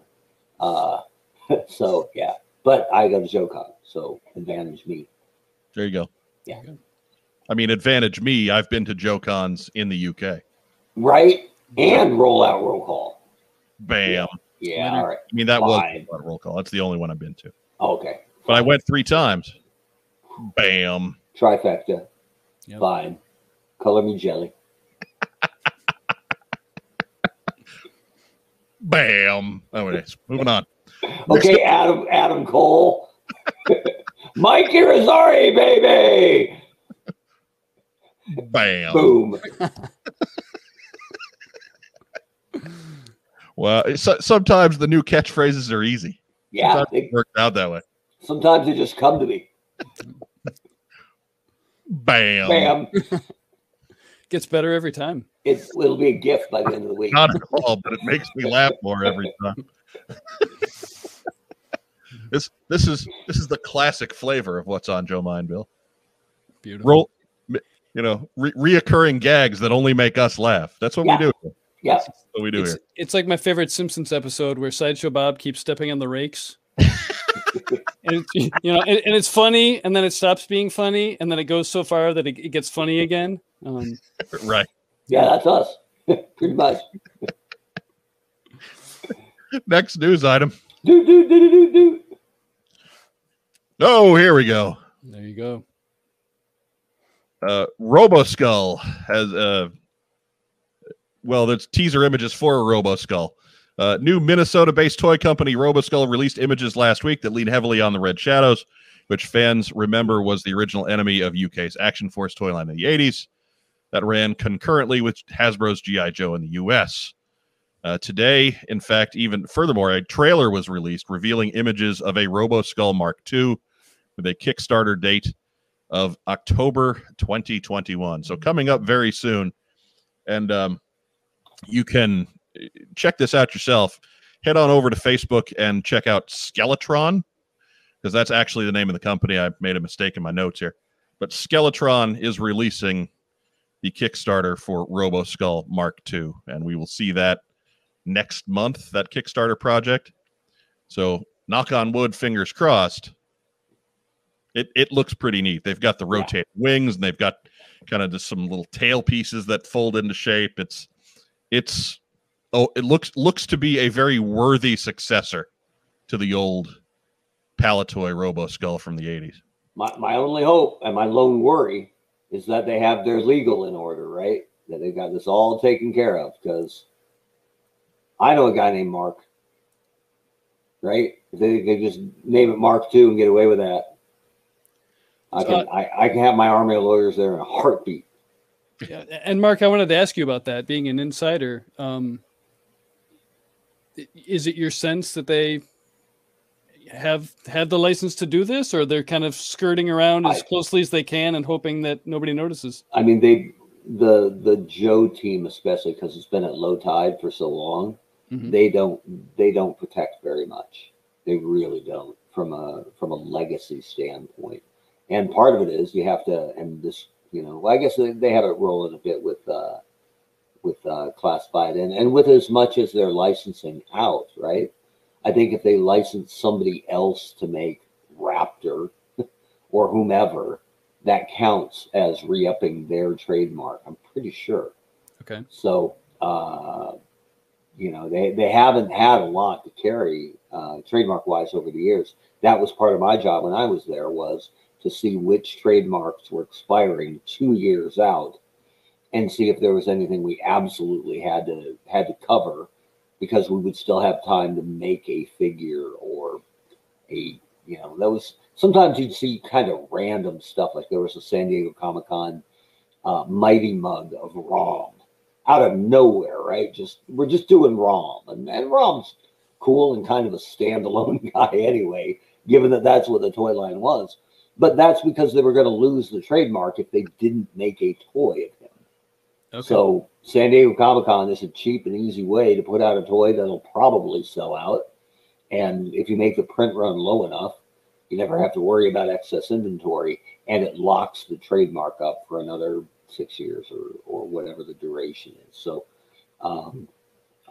Uh, so yeah, but I go to JoeCon, so advantage me. There you go. Yeah. I mean, advantage me. I've been to Joe Cons in the UK. Right and roll out roll call. Bam. Yeah, Leonard. all right. I mean, that was Fine. a roll call. That's the only one I've been to. Okay. But I went three times. Bam. Trifecta. Yep. Fine. Color me jelly. Bam. Anyways, moving on. Okay, Adam Adam Cole. Mike Irizarry, baby. Bam. Boom. Well, so, sometimes the new catchphrases are easy. Yeah, Sometimes they, it worked out that way. sometimes they just come to me. Bam. Bam. Gets better every time. It's it'll be a gift by the end of the week. Not at all, but it makes me laugh more every time. this this is this is the classic flavor of what's on Joe Mind, Bill. Beautiful. Roll, you know, re- reoccurring gags that only make us laugh. That's what Yeah. we do. Yeah. What we do It's, here. it's like my favorite Simpsons episode where Sideshow Bob keeps stepping on the rakes. and it's, you know, and, and it's funny, and then it stops being funny, and then it goes so far that it, it gets funny again. Um, Right. Yeah, that's us. Pretty much. Next news item. Do do do do do do. Oh, here we go. there you go. uh roboskull has uh well there's teaser images for a roboskull uh new minnesota based toy company roboskull released images last week that lean heavily on the red shadows which fans remember was the original enemy of uk's action force toy line in the 80s that ran concurrently with hasbro's gi joe in the us uh, today in fact even furthermore a trailer was released revealing images of a roboskull mark ii with a kickstarter date of October 2021. So coming up very soon. And um, you can uh, check this out yourself. Head on over to Facebook and check out Skeletron, because that's actually the name of the company. I made a mistake in my notes here. But Skeletron is releasing the Kickstarter for Robo Skull Mark II, and we will see that next month, that Kickstarter project. So knock on wood, fingers crossed it it looks pretty neat. They've got the Yeah. rotating wings and they've got kind of just some little tail pieces that fold into shape. It's it's oh it looks looks to be a very worthy successor to the old Palitoy Robo Skull from the 80s. My my only hope and my lone worry is that they have their legal in order, right? That they've got this all taken care of because I know a guy named Mark. Right? They they just name it Mark II and get away with that. I can I, I can have my army of lawyers there in a heartbeat. Yeah, and Mark, I wanted to ask you about that. Being an insider, um, is it your sense that they have had the license to do this, or they're kind of skirting around as I- closely as they can and hoping that nobody notices? I mean, they the the Joe team, especially because it's been at low tide for so long, Mhm. they don't they don't protect very much. They really don't from a from a legacy standpoint. And part of it is you have to, and this, you know, I guess they, they have it rolling a bit with uh, with uh, classified and and with as much as they're licensing out, right? I think if they license somebody else to make Raptor or whomever, that counts as re-upping their trademark. I'm pretty sure. Okay. So, uh, you know, they, they haven't had a lot to carry uh, trademark wise over the years. That was part of my job when I was there was to see which trademarks were expiring two years out and see if there was anything we absolutely had to had to cover because we would still have time to make a figure or a you know that was sometimes you'd see kind of random stuff like there was a San Diego Comic Con uh, mighty mug of Rom out of nowhere, right? Just we're just doing Rom, and, and Rom's cool and kind of a standalone guy anyway, given that that's what the toy line was. But that's because they were going to lose the trademark if they didn't make a toy of him. Okay. So San Diego Comic Con is a cheap and easy way to put out a toy that'll probably sell out. And if you make the print run low enough, you never have to worry about excess inventory, and it locks the trademark up for another six years or or whatever the duration is. So um,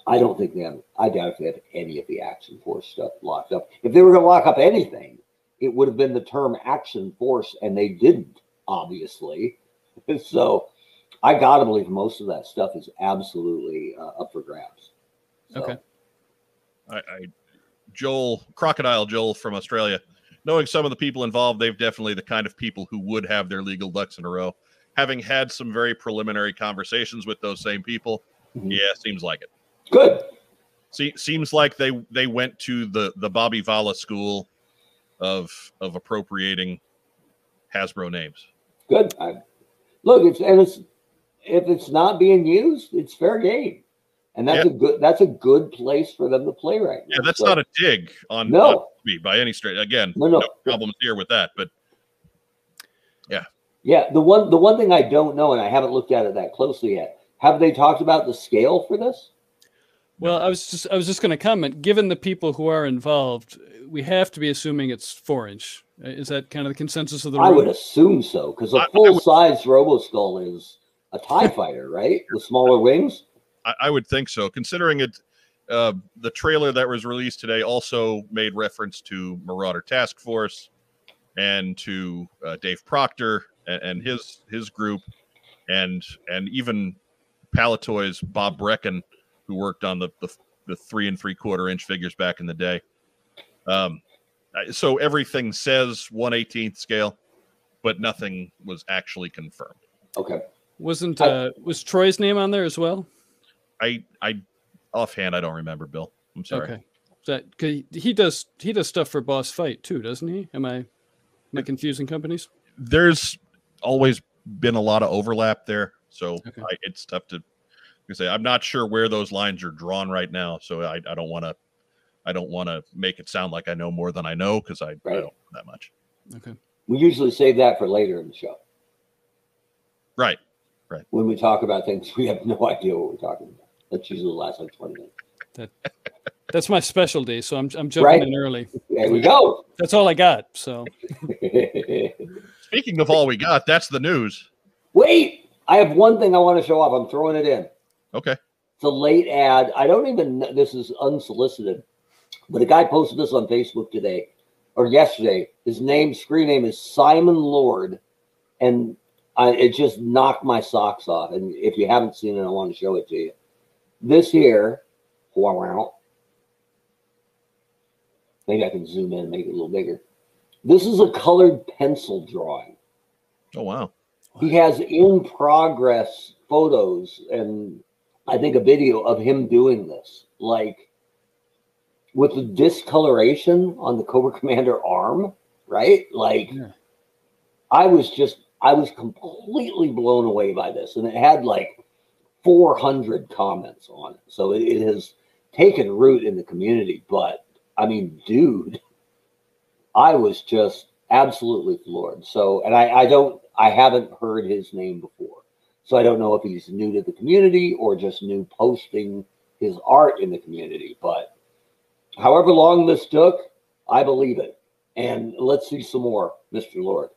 I don't think they have. I doubt if they have any of the Action Force stuff locked up. If they were going to lock up anything, it would have been the term Action Force, and they didn't, obviously. so I gotta believe most of that stuff is absolutely uh, up for grabs. So, Okay. I, I Joel Crocodile Joel from Australia, knowing some of the people involved, they've definitely the kind of people who would have their legal ducks in a row. Having had some very preliminary conversations with those same people, Mhm. yeah, seems like it. Good. See, seems like they they went to the the Bobby Vala school of of appropriating Hasbro names. Good. I, look, it's and it's if it's not being used, it's fair game, and that's a good that's a good place for them to play right now. Yeah, that's So- not a dig on, No. on me by any stretch. Again, No, no. no problems here with that, but yeah, Yeah, the one the one thing I don't know, and I haven't looked at it that closely yet. Have they talked about the scale for this? Well, I was just I was just going to comment. Given the people who are involved, we have to be assuming it's four inch. Uh, Is that kind of the consensus of the I room? would assume so, because a full would- size Robo Skull is a Tie Fighter, right? With smaller wings. I, I would think so, considering it. Uh, the trailer that was released today also made reference to Marauder Task Force and to uh, Dave Proctor and, and his his group, and and even Palitoy's Bob Brechin, who worked on the, the the three and three quarter inch figures back in the day. Um, so everything says one eighteenth scale, but nothing was actually confirmed. Okay. Wasn't I- uh, was Troy's name on there as well? I I offhand I don't remember, Bill. I'm sorry. Okay. Is That 'cause he- he does he does stuff for Boss Fight too, doesn't he? Am I am I confusing companies? there's always been a lot of overlap there, so Okay. I, it's tough to to say. I'm not sure where those lines are drawn right now, so I, I don't want to I don't want to make it sound like I know more than I know because I, I don't know that much. Okay. We usually save that for later in the show Right. Right. When we talk about things we have no idea what we're talking about. That's usually the last like twenty minutes. That, That's my specialty, so I'm I'm jumping Right. in early. There we go. That's all I got. So Speaking of all we got, that's the news. Wait, I have one thing I want to show off. I'm throwing it in. Okay. It's a late ad. I don't even know, this is unsolicited, but a guy posted this on Facebook today or yesterday. His name, screen name is Simon Lord, and I, it just knocked my socks off. And if you haven't seen it, I want to show it to you. This here, wow, maybe I can zoom in and make it a little bigger. This is a colored pencil drawing Oh wow. he has in progress photos and I think a video of him doing this, like with the discoloration on the Cobra Commander arm, right? Like Yeah. I was just I was completely blown away by this, and it had like 400 comments on it, so it, it has taken root in the community. But I mean, dude, I was just absolutely floored. So, and I, I don't, I haven't heard his name before. So I don't know if he's new to the community or just new posting his art in the community. But however long this took, I believe it. And let's see some more, Mr. Lord,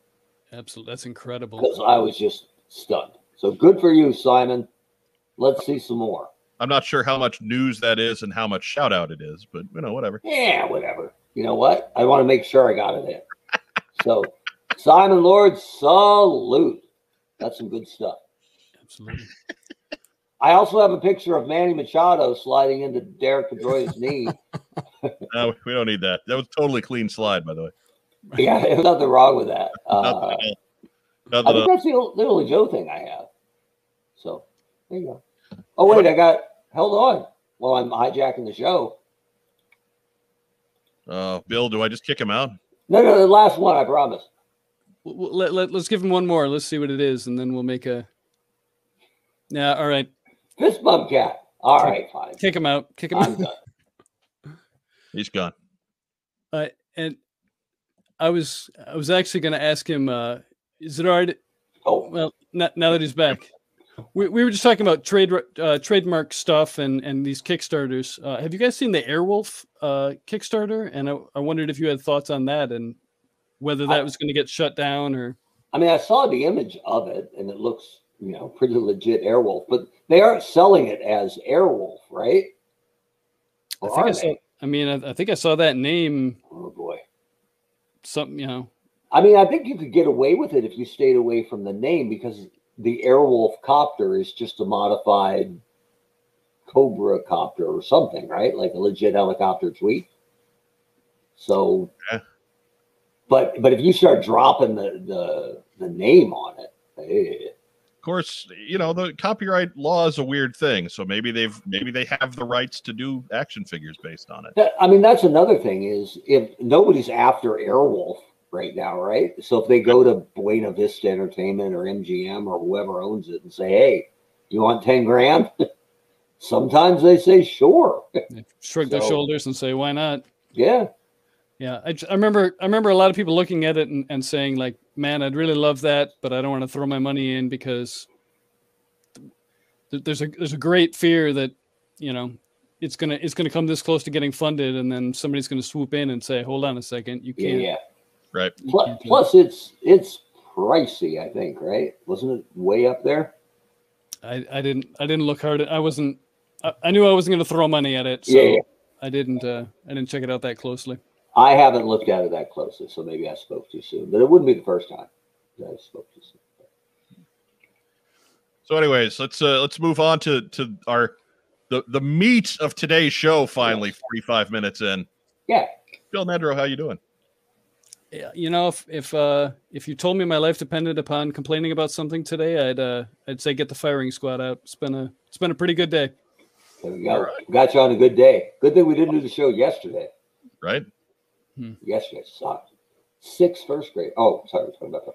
absolutely, that's incredible. because I was just stunned. So good for you, Simon. Let's see some more. I'm not sure how much news that is and how much shout out it is, but you know, whatever. Yeah, whatever. You know what? I want to make sure I got it in. So, Simon Lord, salute. That's some good stuff. Absolutely. I also have a picture of Manny Machado sliding into Derek Pedroia's knee. No, we don't need that. That was totally clean slide, by the way. Yeah, there's nothing wrong with that. Uh, Nothing at. I think that's the, the only Joe thing I have. So, there you go. Oh, wait, I got, hold on. Well, I'm hijacking the show. Uh, Bill, do I just kick him out? No, no, the last one, I promise. W- w- Let, let, let's give him one more. Let's see what it is, and then we'll make a. Yeah. All right. Fist bump cat. All right, fine. Kick him out. Kick him I'm out. done. He's gone. Uh, and I was I was actually going to ask him. Uh, is it all right? Oh, Well, now, now that he's back, we, we were just talking about trade uh, trademark stuff and and these kickstarters. Uh, have you guys seen the Airwolf uh, Kickstarter? And I, I wondered if you had thoughts on that and whether that I- was going to get shut down or. I mean, I saw the image of it and it looks, you know, pretty legit Airwolf, but they aren't selling it as Airwolf, right? I think I saw. I mean, I, I think I saw that name. Oh boy. Something you know. I mean, I think you could get away with it if you stayed away from the name because the Airwolf copter is just a modified Cobra copter or something, right? Like a legit helicopter tweet. So, Yeah. but but if you start dropping the the the name on it, Of course, you know the copyright law is a weird thing. So maybe they've maybe they have the rights to do action figures based on it. I mean that's another thing is if nobody's after Airwolf right now, right? So if they go to Buena Vista Entertainment or MGM or whoever owns it and say, "Hey, you want ten grand?" Sometimes they say, "Sure." They shrug their shoulders and say, "Why not?" Yeah, Yeah, I, I remember. I remember a lot of people looking at it and, and saying, "Like, man, I'd really love that, but I don't want to throw my money in because th- there's a there's a great fear that you know it's gonna it's gonna come this close to getting funded, and then somebody's gonna swoop in and say, "Hold on a second, you can't." yeah. Right. Plus, can't plus it's it's pricey, I think, right? Wasn't it way up there? I, I didn't I didn't look hard. At, I wasn't. I, I knew I wasn't going to throw money at it, so Yeah, yeah. I didn't. Uh, I didn't check it out that closely. I haven't looked at it that closely, so maybe I spoke too soon. But it wouldn't be the first time that I spoke too soon. So, anyways, let's uh, let's move on to to our the the meat of today's show. Finally, forty five minutes in. Yeah, Bill Nedro, how you doing? Yeah, you know, if if uh, if you told me my life depended upon complaining about something today, I'd uh, I'd say get the firing squad out. It's been a it's been a pretty good day. there we go. All right. Got you on a good day. Good thing we didn't do the show yesterday. Right. Hmm. Yesterday sucked. Six first grade. Oh, sorry, we're talking about that.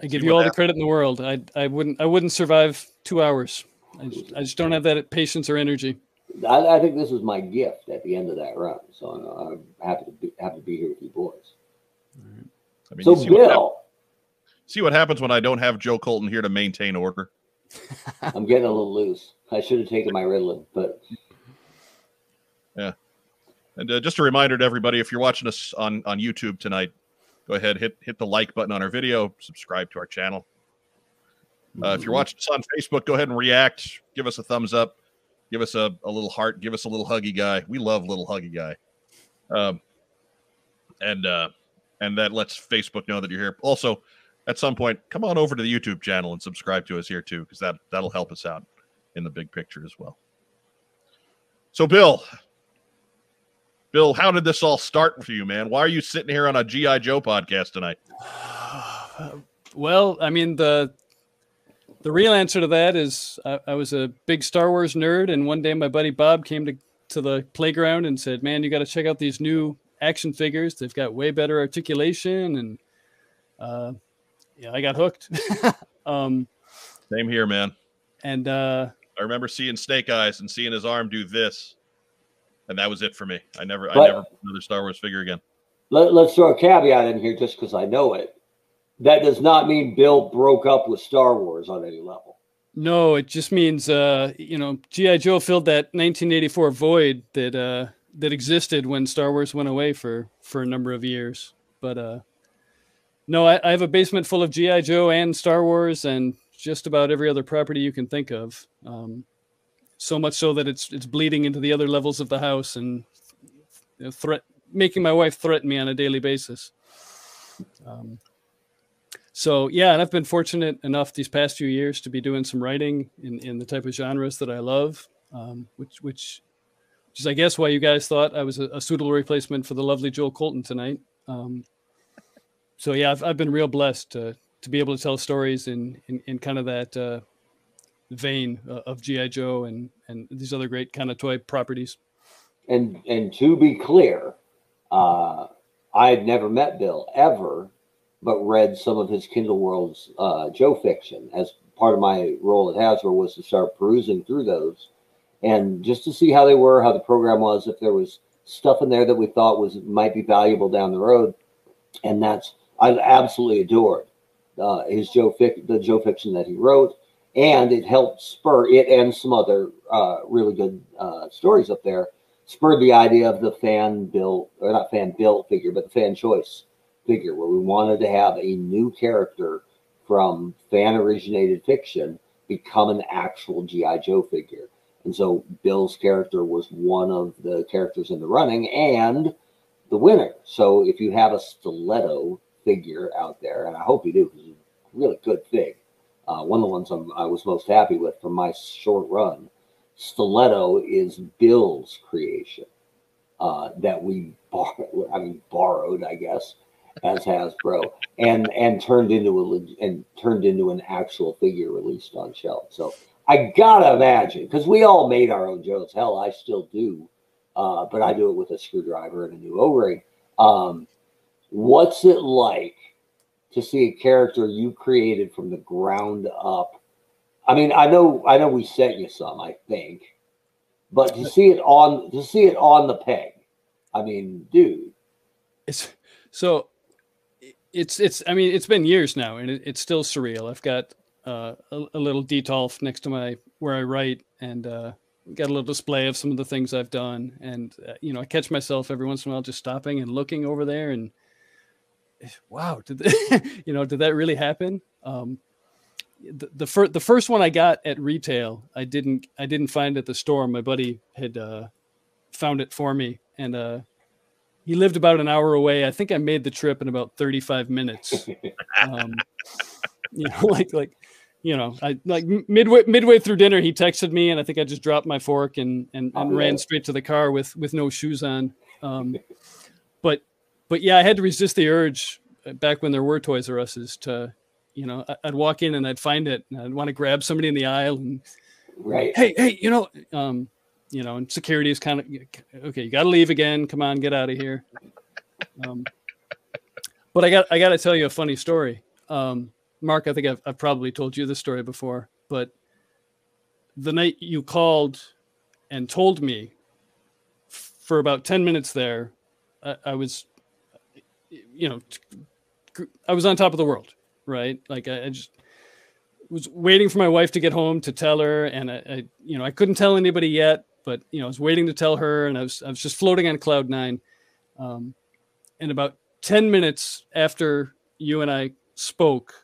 I give See you what all the credit in the world. I I wouldn't I wouldn't survive two hours. I just, I just don't have that patience or energy. I, I think this is my gift at the end of that run. So I'm, I'm happy to be happy to be here with you boys. I mean, So you see, what hap- see what happens when I don't have Joe Colton here to maintain order. I'm getting a little loose. I should have taken my Ritalin, but And uh, just a reminder to everybody: if you're watching us on on YouTube tonight, go ahead hit hit the like button on our video, subscribe to our channel. Uh, if you're watching us on Facebook, go ahead and react. Give us a thumbs up. Give us a, a little heart. Give us a little huggy guy. We love little huggy guy. Um, and uh, and that lets Facebook know that you're here. Also, at some point, come on over to the YouTube channel and subscribe to us here too, because that that'll help us out in the big picture as well. So, Bill, Bill, how did this all start for you, man? Why are you sitting here on a GI Joe podcast tonight? Well, I mean the the real answer to that is I, I was a big Star Wars nerd, and one day my buddy Bob came to to the playground and said, "Man, you got to check out these new action figures. They've got way better articulation." And uh, yeah, I got hooked. um, Same here, man. and uh, I remember seeing Snake Eyes and seeing his arm do this, and that was it for me. I never, I never put another Star Wars figure again. let, let's throw a caveat in here just because I know it. That does not mean Bill broke up with Star Wars on any level. no, it just means uh, you know GI Joe filled that 1984 void that uh, that existed when Star Wars went away for for a number of years. But uh, no, I, I have a basement full of GI Joe and Star Wars and just about every other property you can think of. Um, so much so that it's it's bleeding into the other levels of the house and you know, threat making my wife threaten me on a daily basis. Um, so yeah, and I've been fortunate enough these past few years to be doing some writing in, in the type of genres that I love, um, which which which is I guess why you guys thought I was a, a suitable replacement for the lovely Joel Colton tonight. Um, so yeah, I've, I've been real blessed to to be able to tell stories in in, in kind of that uh, vein uh, of GI Joe and and these other great kind of toy properties. And and to be clear, uh, I had never met Bill ever, but read some of his Kindle Worlds uh, Joe fiction as part of my role at Hasbro was to start perusing through those, and just to see how they were, how the program was, if there was stuff in there that we thought was might be valuable down the road, and that's I absolutely adored uh, his Joe fic, the Joe fiction that he wrote, and it helped spur it and some other uh, really good uh, stories up there spurred the idea of the fan built or not fan built figure, but the fan choice figure, where we wanted to have a new character from fan originated fiction become an actual GI Joe figure. And so Bill's character was one of the characters in the running and the winner. So if you have a stiletto figure out there, and I hope you do, because it's a really good fig, Uh, one of the ones I'm, i was most happy with from my short run, Stiletto, is Bill's creation uh, that we bar- I mean borrowed, I guess, as Hasbro, and and turned into a and turned into an actual figure released on shelf. So I gotta imagine because we all made our own Joes. Hell, I still do, uh, but I do it with a screwdriver and a new O-ring. Um, what's it like to see a character you created from the ground up? I mean, I know, I know, we sent you some, I think, but to see it on to see it on the peg, I mean, dude, it's so it's it's i mean it's been years now and it, it's still surreal. I've got uh, a, a, little detolf next to my where i write and uh, got a little display of some of the things i've done. And uh, you know i catch myself every once in a while just stopping and looking over there and wow did that, you know did that really happen um, the, the first the first one i got at retail i didn't i didn't find at the store my buddy had uh, found it for me and uh, he lived about an hour away. I think I made the trip in about 35 minutes. Um, you know, like like you know, I like midway midway through dinner, he texted me, and I think I just dropped my fork and and, and oh, ran straight to the car with with no shoes on. Um, but yeah, I had to resist the urge uh, back when there were Toys R Us's to, you know, I'd walk in and I'd find it, and I'd want to grab somebody in the aisle and, right, hey hey, you know, um, you know, and security is kind of okay. You got to leave again. Come on, get out of here. Um, but I got I got to tell you a funny story. Um, Mark, I think I've, I've probably told you this story before, but the night you called and told me for about 10 minutes there, I, I was, you know, I was on top of the world, right? Like I, just was waiting for my wife to get home to tell her. And I, I, you know, I couldn't tell anybody yet but you know, I was waiting to tell her, and I was I was just floating on cloud nine. Um, and about ten minutes after you and I spoke,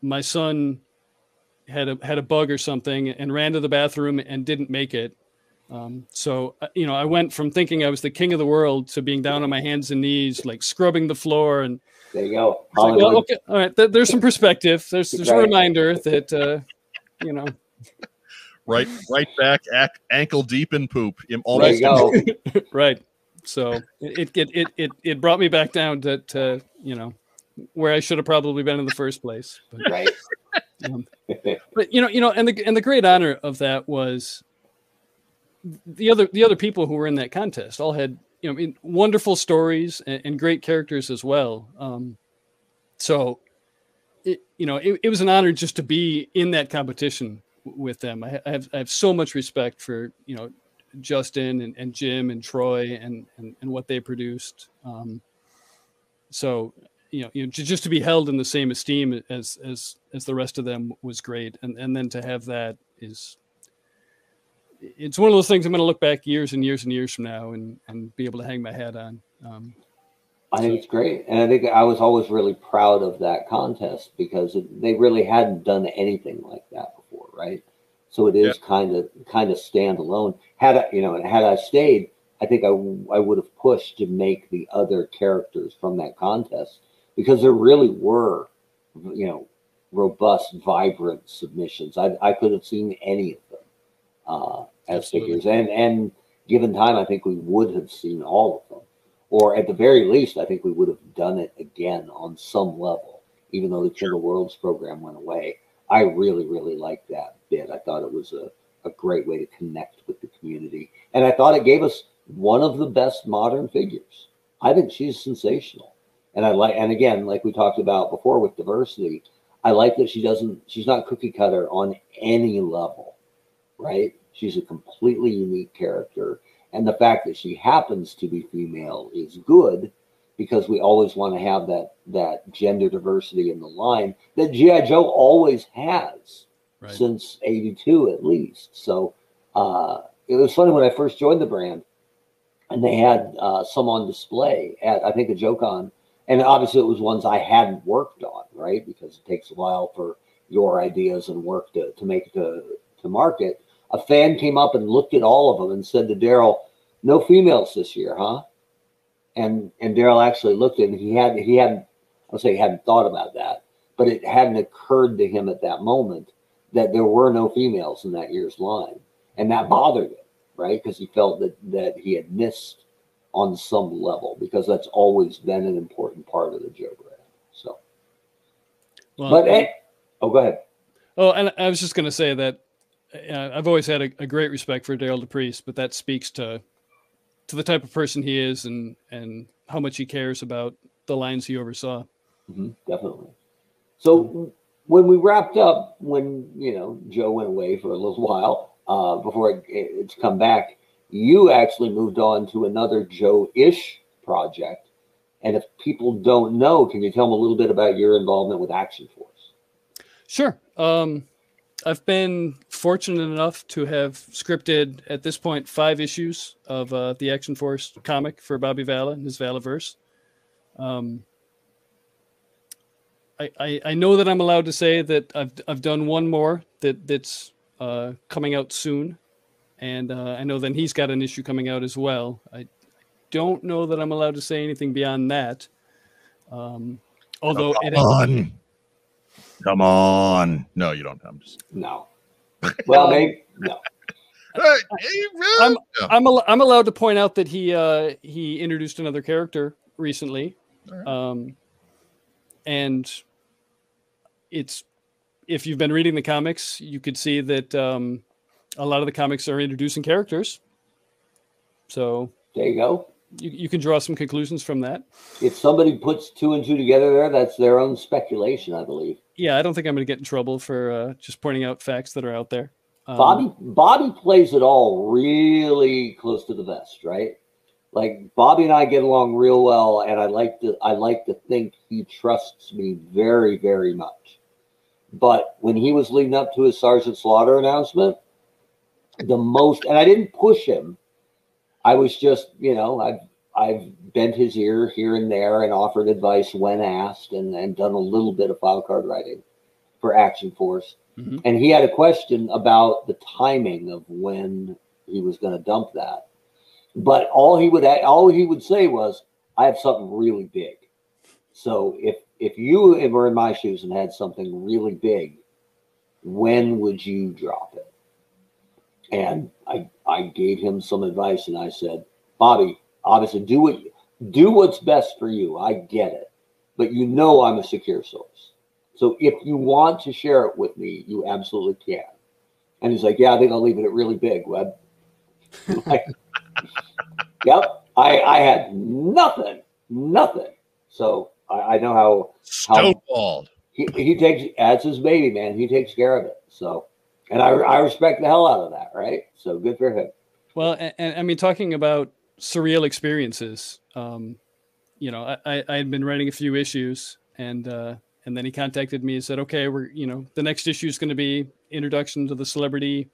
my son had a had a bug or something and ran to the bathroom and didn't make it. Um, so uh, you know, I went from thinking I was the king of the world to being down on my hands and knees, like scrubbing the floor. And there you go. Like, well, okay, all right. Th- there's some perspective. There's there's right. a reminder that uh, you know right right back ankle deep in poop. Almost right. So it, it it it it brought me back down to, to you know where I should have probably been in the first place. But, right. Um, but you know, you know, and the and the great honor of that was the other the other people who were in that contest all had you know I mean, wonderful stories and, and, great characters as well. Um, so, it, you know, it, it was an honor just to be in that competition with them. I, have I have so much respect for you know Justin and, and Jim and Troy and, and and what they produced. Um, so you know, you know, just to be held in the same esteem as as as the rest of them was great, and and then to have that is it's one of those things I'm going to look back years and years and years from now and and be able to hang my hat on. Um, I think it's great, and I think I was always really proud of that contest because it, they really hadn't done anything like that before, right? So it is kind of kind of standalone. Had I, you know, and had I stayed, I think I, I would have pushed to make the other characters from that contest because there really were, you know, robust, vibrant submissions. I, I could have seen any of them uh, as figures, and and given time, I think we would have seen all of them, or at the very least, I think we would have done it again on some level, even though the Kindle Worlds program went away. I really, really liked that bit. I thought it was a, a great way to connect with the community. And I thought it gave us one of the best modern figures. I think she's sensational. And I like, and again, like we talked about before with diversity, I like that she doesn't, she's not cookie cutter on any level, right? She's a completely unique character. And the fact that she happens to be female is good because we always want to have that that gender diversity in the line that GI Joe always has right. since '82 at least. So uh, it was funny when I first joined the brand, and they had uh, some on display at I think a JoeCon, and obviously it was ones I hadn't worked on, right? Because it takes a while for your ideas and work to to make it to to market. A fan came up and looked at all of them and said to Derryl, "No females this year, huh?" and and Derryl actually looked at it. He had he hadn't I'll say he hadn't thought about that, but it hadn't occurred to him at that moment that there were no females in that year's line, and that bothered him, right? Because he felt that that he had missed on some level because that's always been an important part of the Joe brand. So, well, but eh, oh, go ahead. Oh, and I was just going to say that I've always had a, a, great respect for Derryl DePriest, but that speaks to to the type of person he is and and how much he cares about the lines he oversaw. Mm-hmm, definitely. So when we wrapped up, when you know Joe went away for a little while uh, before it, it's come back, you actually moved on to another Joe-ish project. And if people don't know, can you tell them a little bit about your involvement with Action Force? Sure. Um, I've been fortunate enough to have scripted at this point five issues of uh, the Action Force comic for Bobby Vala and his Valaverse. Um, I, I, I know that I'm allowed to say that I've I've done one more that that's uh, coming out soon, and uh, I know then he's got an issue coming out as well. I don't know that I'm allowed to say anything beyond that. Um, although come on, come on, no, you don't. I'm just no. Well, maybe no. I'm I'm, al- I'm allowed to point out that he uh, he introduced another character recently, right. um, and it's if you've been reading the comics, you could see that um, a lot of the comics are introducing characters. So there you go. You, you can draw some conclusions from that. If somebody puts two and two together there, that's their own speculation, I believe. Yeah, I don't think I'm going to get in trouble for uh, just pointing out facts that are out there. Um, Bobby Bobby plays it all really close to the vest, right? Like Bobby and I get along real well, and I like to I like to think he trusts me very very much. But when he was leading up to his Sergeant Slaughter announcement, the most, and I didn't push him. I was just, you know, I've I've bent his ear here and there and offered advice when asked, and and done a little bit of file card writing for Action Force. Mm-hmm. And he had a question about the timing of when he was going to dump that. But all he would all he would say was, "I have something really big." So if if you were in my shoes and had something really big, when would you drop it? And I, I gave him some advice and I said, Bobby, obviously do what do what's best for you. I get it. But you know I'm a secure source. So if you want to share it with me, you absolutely can. And he's like, Yeah, I think I'll leave it at really big, Web. like, yep. I, I had nothing, nothing. So I, I know how stonewalled. He, he takes adds his baby, man. He takes care of it. So and I, I respect the hell out of that, right? So good for him. Well, and, and I mean, talking about surreal experiences, um, you know, I, I had been writing a few issues, and uh, and then he contacted me and said, okay, we're you know, the next issue is going to be introduction to the celebrity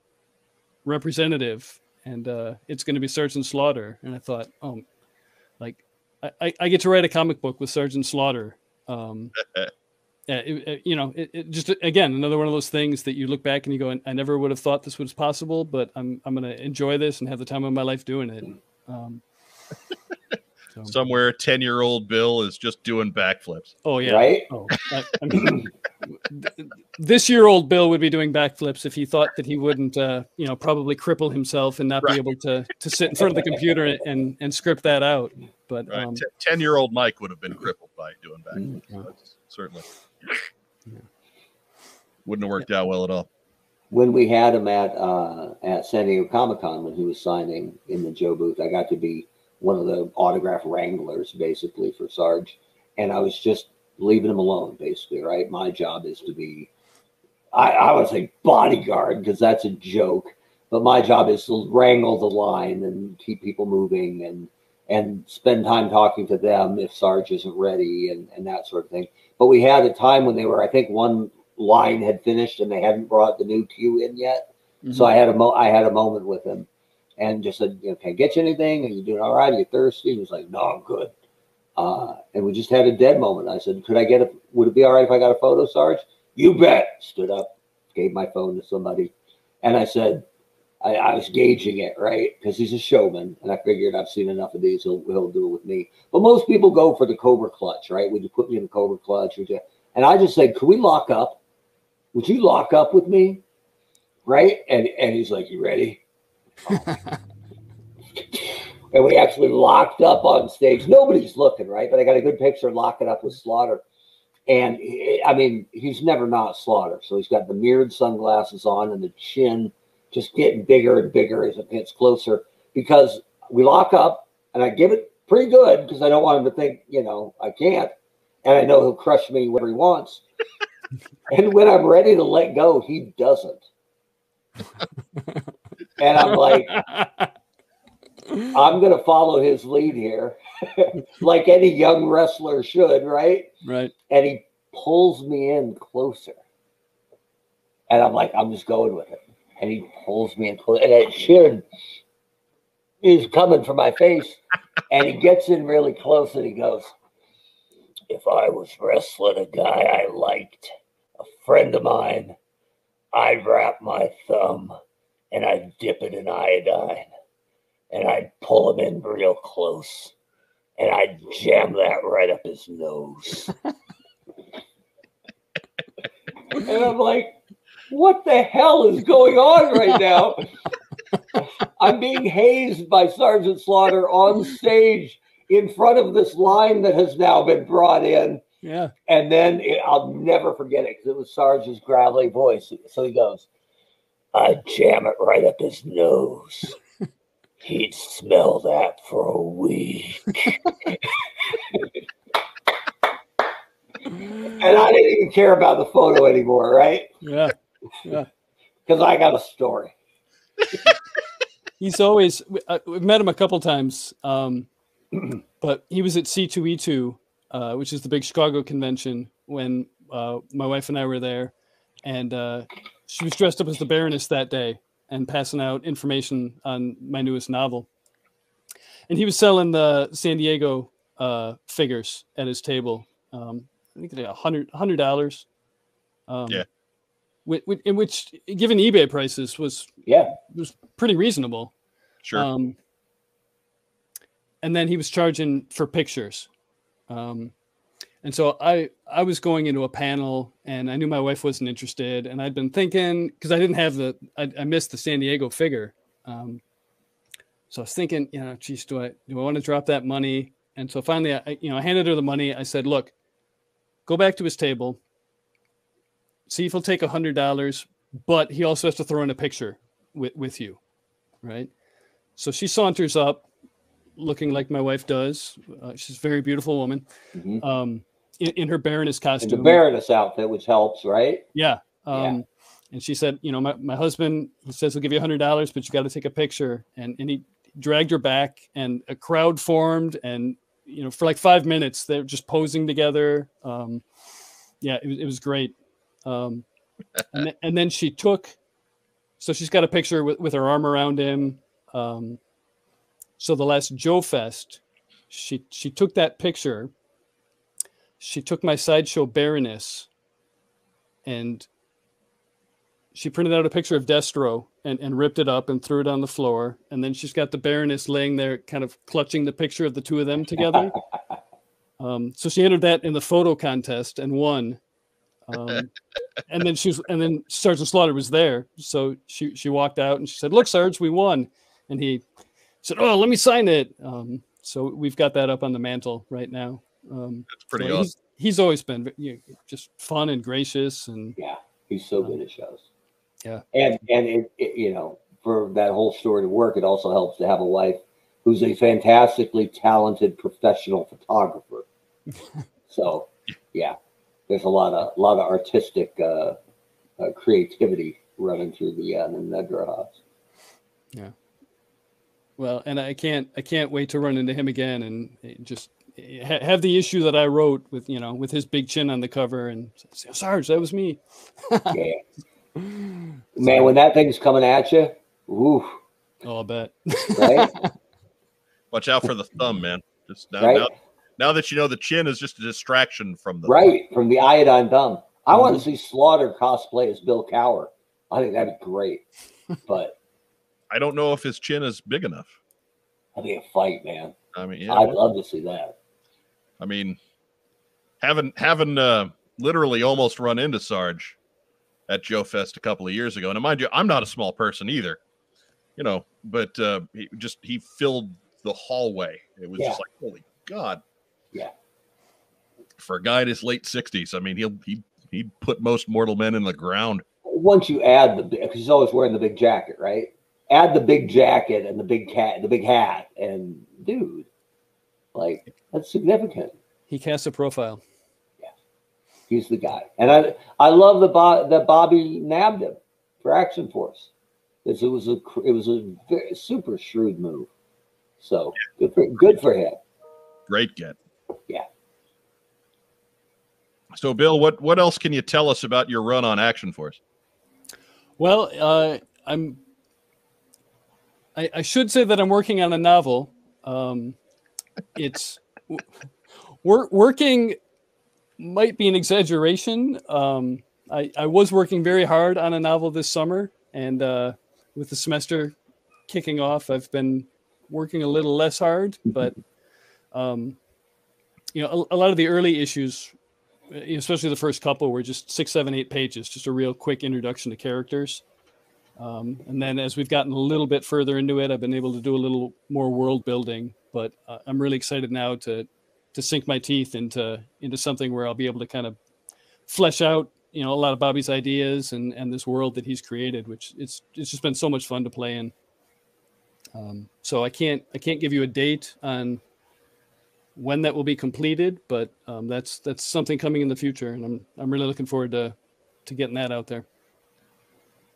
representative, and uh, it's going to be Sergeant Slaughter, and I thought, oh, like I, I get to write a comic book with Sergeant Slaughter. Um, yeah, it, it, you know, it, it, just again another one of those things that you look back and you go, I never would have thought this was possible, but I'm I'm going to enjoy this and have the time of my life doing it. Um, so. Somewhere, ten year old Bill is just doing backflips. Oh yeah, right. Oh, I, I mean, this year old Bill would be doing backflips if he thought that he wouldn't, uh, you know, probably cripple himself and not right. be able to to sit in front of the computer and and script that out. But right. um, ten year old Mike would have been crippled by doing backflips. Mm-hmm. Certainly. Wouldn't have worked out well at all. When we had him at uh, at San Diego Comic Con when he was signing in the Joe booth, I got to be one of the autograph wranglers basically for Sarge, and I was just leaving him alone basically. Right, my job is to be, I, I would say bodyguard because that's a joke, but my job is to wrangle the line and keep people moving and and spend time talking to them if Sarge isn't ready and, and that sort of thing. But we had a time when they were, I think one line had finished and they hadn't brought the new queue in yet. Mm-hmm. So I had a mo- I had a moment with him and just said, you know, can I get you anything? Are you doing all right? Are you thirsty? He was like, no, I'm good. Uh, and we just had a dead moment. I said, could I get a, would it be all right if I got a photo, Sarge? You bet. Stood up, gave my phone to somebody. And I said, I, I was gauging it, right? Because he's a showman. And I figured I've seen enough of these. He'll, he'll do it with me. But most people go for the Cobra clutch, right? Would you put me in the Cobra clutch? Would you? And I just said, Could we lock up? Would you lock up with me? Right? And and he's like, You ready? and we actually locked up on stage. Nobody's looking, right? But I got a good picture locking up with Slaughter. And I mean, he's never not Slaughter. So he's got the mirrored sunglasses on and the chin just getting bigger and bigger as it gets closer because we lock up and I give it pretty good because I don't want him to think, you know, I can't. And I know he'll crush me whenever he wants. And when I'm ready to let go, he doesn't. and I'm like, I'm going to follow his lead here, like any young wrestler should, right? right. And he pulls me in closer. And I'm like, I'm just going with it. And he pulls me in close. And that chin is coming for my face. And he gets in really close and he goes, If I was wrestling a guy I liked, a friend of mine, I'd wrap my thumb and I'd dip it in iodine and I'd pull him in real close and I'd jam that right up his nose. and I'm like, what the hell is going on right now? I'm being hazed by Sergeant Slaughter on stage in front of this line that has now been brought in. Yeah. And then it, I'll never forget it because it was Sarge's gravelly voice. So he goes, I jam it right up his nose. He'd smell that for a week. and I didn't even care about the photo anymore, right? Yeah. Because I got a story. He's always, I- we've met him a couple times, um, but he was at C2E2, uh, which is the big Chicago convention when uh, my wife and I were there. And uh, she was dressed up as the Baroness that day and passing out information on my newest novel. And he was selling the San Diego uh, figures at his table. Um, I think like a hundred hundred dollars. Um, Yeah. whi- whi- in which, given eBay prices, was Yeah. was pretty reasonable. Sure. Um, and then he was charging for pictures. Um, and so I I was going into a panel and I knew my wife wasn't interested and I'd been thinking because I didn't have the I, I missed the San Diego figure. Um, so I was thinking, you know, geez, do I do I want to drop that money? And so finally, I you know I handed her the money. I said, look, go back to his table, see if he'll take a hundred dollars, but he also has to throw in a picture with with you, right? So she saunters up, looking like my wife does. Uh, she's a very beautiful woman, Mhm. um, in, in her Baroness costume. the Baroness outfit, which helps, right? Yeah. Um, Yeah. And she said, you know, my, my husband, he says he'll give you a hundred dollars, but you got to take a picture. And, and he dragged her back and a crowd formed. And, you know, for like five minutes, they're just posing together. Um, yeah, it was, it was great. Um, and, th- and then she took, so she's got a picture with, with her arm around him. Um, so the last Joe Fest, she, she took that picture. She took my sideshow Baroness and she printed out a picture of Destro and, and ripped it up and threw it on the floor. And then she's got the Baroness laying there, kind of clutching the picture of the two of them together. Um, so she entered that in the photo contest and won. Um, and then she was, and then Sergeant Slaughter was there. So she she walked out and she said, "Look, Sarge, we won." And he said, "Oh, let me sign it." Um, so we've got that up on the mantle right now. Um, That's pretty so awesome. he's, he's always been you know, just fun and gracious and Yeah. He's so good at shows. Yeah. And and it, it you know, for that whole story to work, it also helps to have a wife who's a fantastically talented professional photographer. so yeah, there's a lot of a lot of artistic uh, uh, creativity running through the uh, the Nedra house. Well, and I can't I can't wait to run into him again and just ha- have the issue that I wrote with you know with his big chin on the cover and say, Sarge, that was me. Yeah. Man, when that thing's coming at you, ooh, Oh, I bet. right? Watch out for the thumb, man. Just now, Right? now, now that you know the chin is just a distraction from the right from the iodine thumb. I want to mhm. see Slaughter cosplay as Bill Cowher. I think that'd be great. But I don't know if his chin is big enough. that'd be a fight, man. I mean, yeah, I'd love to see that. I mean, having having uh, literally almost run into Sarge at Joe Fest a couple of years ago. And mind you, I'm not a small person either, you know, but uh, he just he filled the hallway. It was Yeah. just like, holy God. Yeah. For a guy in his late 60s, I mean, he'll he he'd put most mortal men in the ground. Once you add the because he's always wearing the big jacket, right? Add the big jacket and the big cat, the big hat, and dude, like that's significant. He casts a profile. Yeah, He's the guy, and I I love the Bo- that Bobby nabbed him for Action Force because it was a it was a very, super shrewd move. So good for good for him. Great get. Yeah. So, Bill, what what else can you tell us about your run on Action Force? Well, uh, I'm. I, I should say that I'm working on a novel. Um, it's wor- working might be an exaggeration. Um, I, I was working very hard on a novel this summer, and uh, with the semester kicking off, I've been working a little less hard. But um, you know, a, a lot of the early issues, especially the first couple, were just six, seven, eight pages, just a real quick introduction to characters. Um, and then as we've gotten a little bit further into it, I've been able to do a little more world building. But uh, I'm really excited now to to sink my teeth into into something where I'll be able to kind of flesh out, you know, a lot of Bobby's ideas and and this world that he's created, which it's it's just been so much fun to play in. Um, so I can't I can't give you a date on when that will be completed, but um, that's that's something coming in the future, and I'm I'm really looking forward to to getting that out there.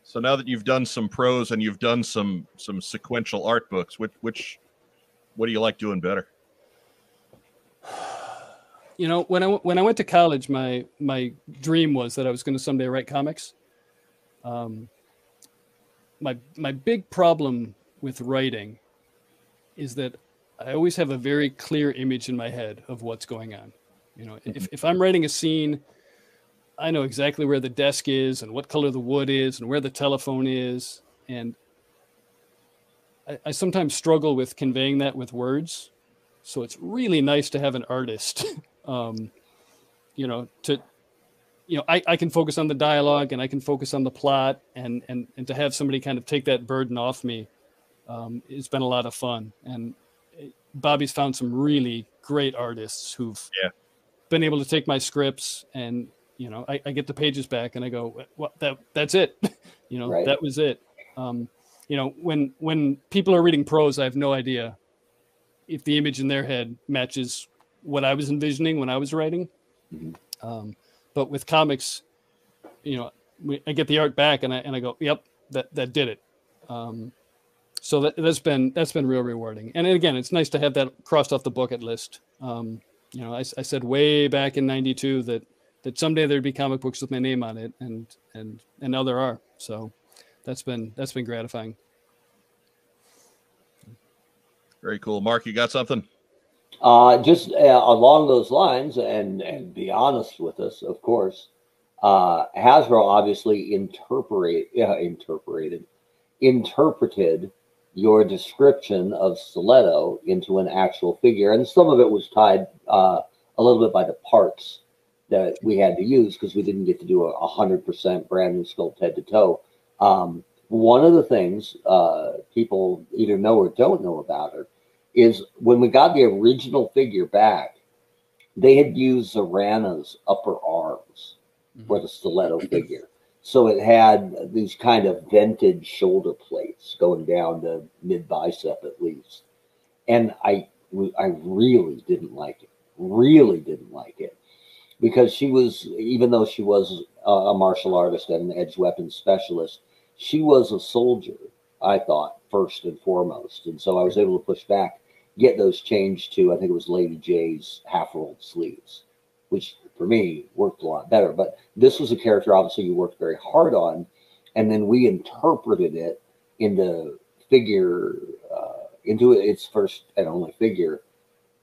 So now that you've done some prose and you've done some some sequential art books, which which what do you like doing better? you know when I when I went to college, my my dream was that I was going to someday write comics. Um, my my big problem with writing is that I always have a very clear image in my head of what's going on. You know, if if I'm writing a scene, I know exactly where the desk is and what color the wood is and where the telephone is, and I, I sometimes struggle with conveying that with words. So it's really nice to have an artist um, you know, to, you know, I, I can focus on the dialogue and I can focus on the plot and, and, and to have somebody kind of take that burden off me. Um, it's been a lot of fun. And eh, Bobby's found some really great artists who've Yeah. been able to take my scripts and, you know, I, I get the pages back and I go, well, that, that's it. you know, Right. that was it. Um, you know, when, when people are reading prose, I have no idea if the image in their head matches what I was envisioning when I was writing. Mhm. Um, but with comics, you know, we, I get the art back and I and I go, yep, that that did it. Um, so that that's been that's been real rewarding. And again, it's nice to have that crossed off the bucket list. Um, you know, I said way back in '92 that that someday there'd be comic books with my name on it, and and and now there are. So that's been that's been gratifying. Very cool. Mark, you got something? Uh, just uh, along those lines, and and be honest with us, of course. Uh, Hasbro obviously interpret, yeah, interpreted, interpreted your description of Stiletto into an actual figure, and some of it was tied uh, a little bit by the parts that we had to use because we didn't get to do a hundred percent brand new sculpt head to toe. Um, one of the things uh, people either know or don't know about her is when we got the original figure back, they had used Zarana's upper arms for the stiletto figure. So it had these kind of vented shoulder plates going down to mid bicep at least. And I, I really didn't like it. Really didn't like it because she was, even though she was a, martial artist and an edge weapons specialist, she was a soldier, I thought, first and foremost. And so I was able to push back get those changed to I think it was Lady Jaye's half rolled sleeves, which for me worked a lot better. But this was a character obviously you worked very hard on, and then we interpreted it into figure uh, into its first and only figure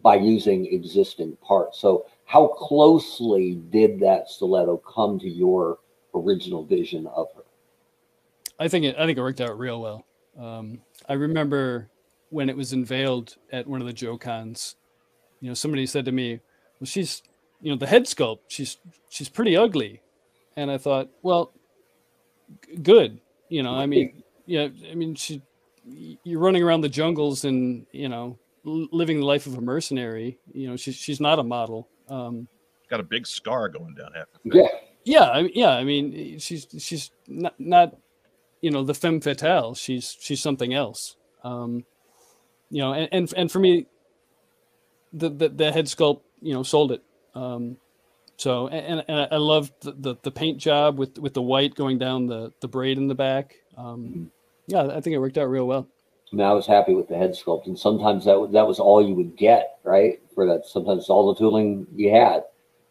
by using existing parts. So how closely did that stiletto come to your original vision of her? I think it I think it worked out real well. Um, I remember when it was unveiled at one of the Joe cons, you know, somebody said to me, "Well, she's you know, the head sculpt, she's she's pretty ugly. And I thought, well, g- good. You know, I mean, yeah, I mean, she, you're running around the jungles and you know, living the life of a mercenary. You know, she's she's not a model. Um, Got a big scar going down half. Yeah. yeah, I, yeah. I mean, she's she's not not you know the femme fatale. She's she's something else. Um, you know, and and, and for me, the, the the head sculpt, you know, sold it. Um, so and, and I loved the, the the paint job with with the white going down the the braid in the back. Um, yeah, I think it worked out real well. I mean, I was happy with the head sculpt, and sometimes that was, that was all you would get, right? For that, sometimes all the tooling you had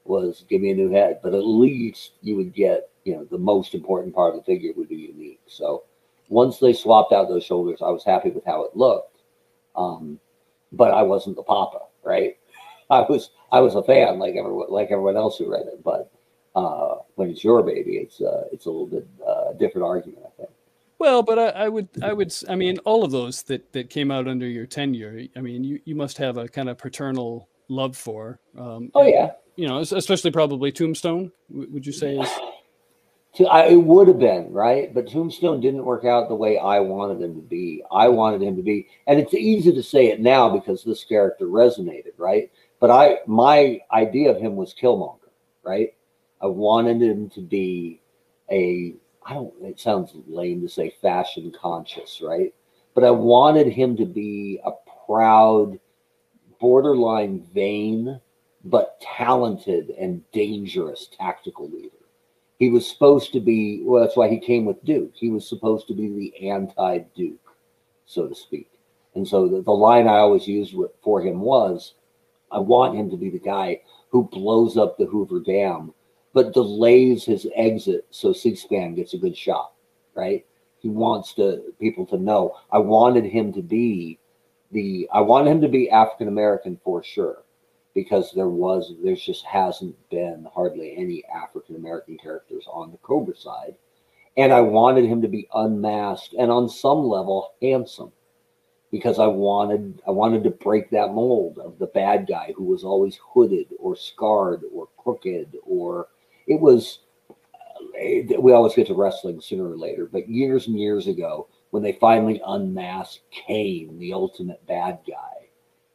was give me a new head, but at least you would get, you know, the most important part of the figure would be unique. So once they swapped out those shoulders, I was happy with how it looked, um, but I wasn't the papa, right? I was I was a fan like everyone like everyone else who read it, but uh, when it's your baby, it's uh, it's a little bit uh, different argument. Well, but I, I would, I would, I mean, all of those that that came out under your tenure. I mean, you you must have a kind of paternal love for. Um, Oh yeah, You know, especially probably Tombstone. Would you say is? I, it would have been right, but Tombstone didn't work out the way I wanted him to be. I wanted him to be, and it's easy to say it now because this character resonated, right? But I, my idea of him was Killmonger, right? I wanted him to be a, I don't. It sounds lame to say fashion conscious, right? But I wanted him to be a proud, borderline vain, but talented and dangerous tactical leader he was supposed to be well that's why he came with duke he was supposed to be the anti-duke so to speak and so the, the line i always used for him was i want him to be the guy who blows up the hoover dam but delays his exit so c-span gets a good shot right he wants to people to know i wanted him to be the i wanted him to be african american for sure because there was there just hasn't been hardly any African American characters on the Cobra side. And I wanted him to be unmasked and on some level handsome because I wanted I wanted to break that mold of the bad guy who was always hooded or scarred or crooked or it was uh, we always get to wrestling sooner or later, but years and years ago when they finally unmasked Kane, the ultimate bad guy,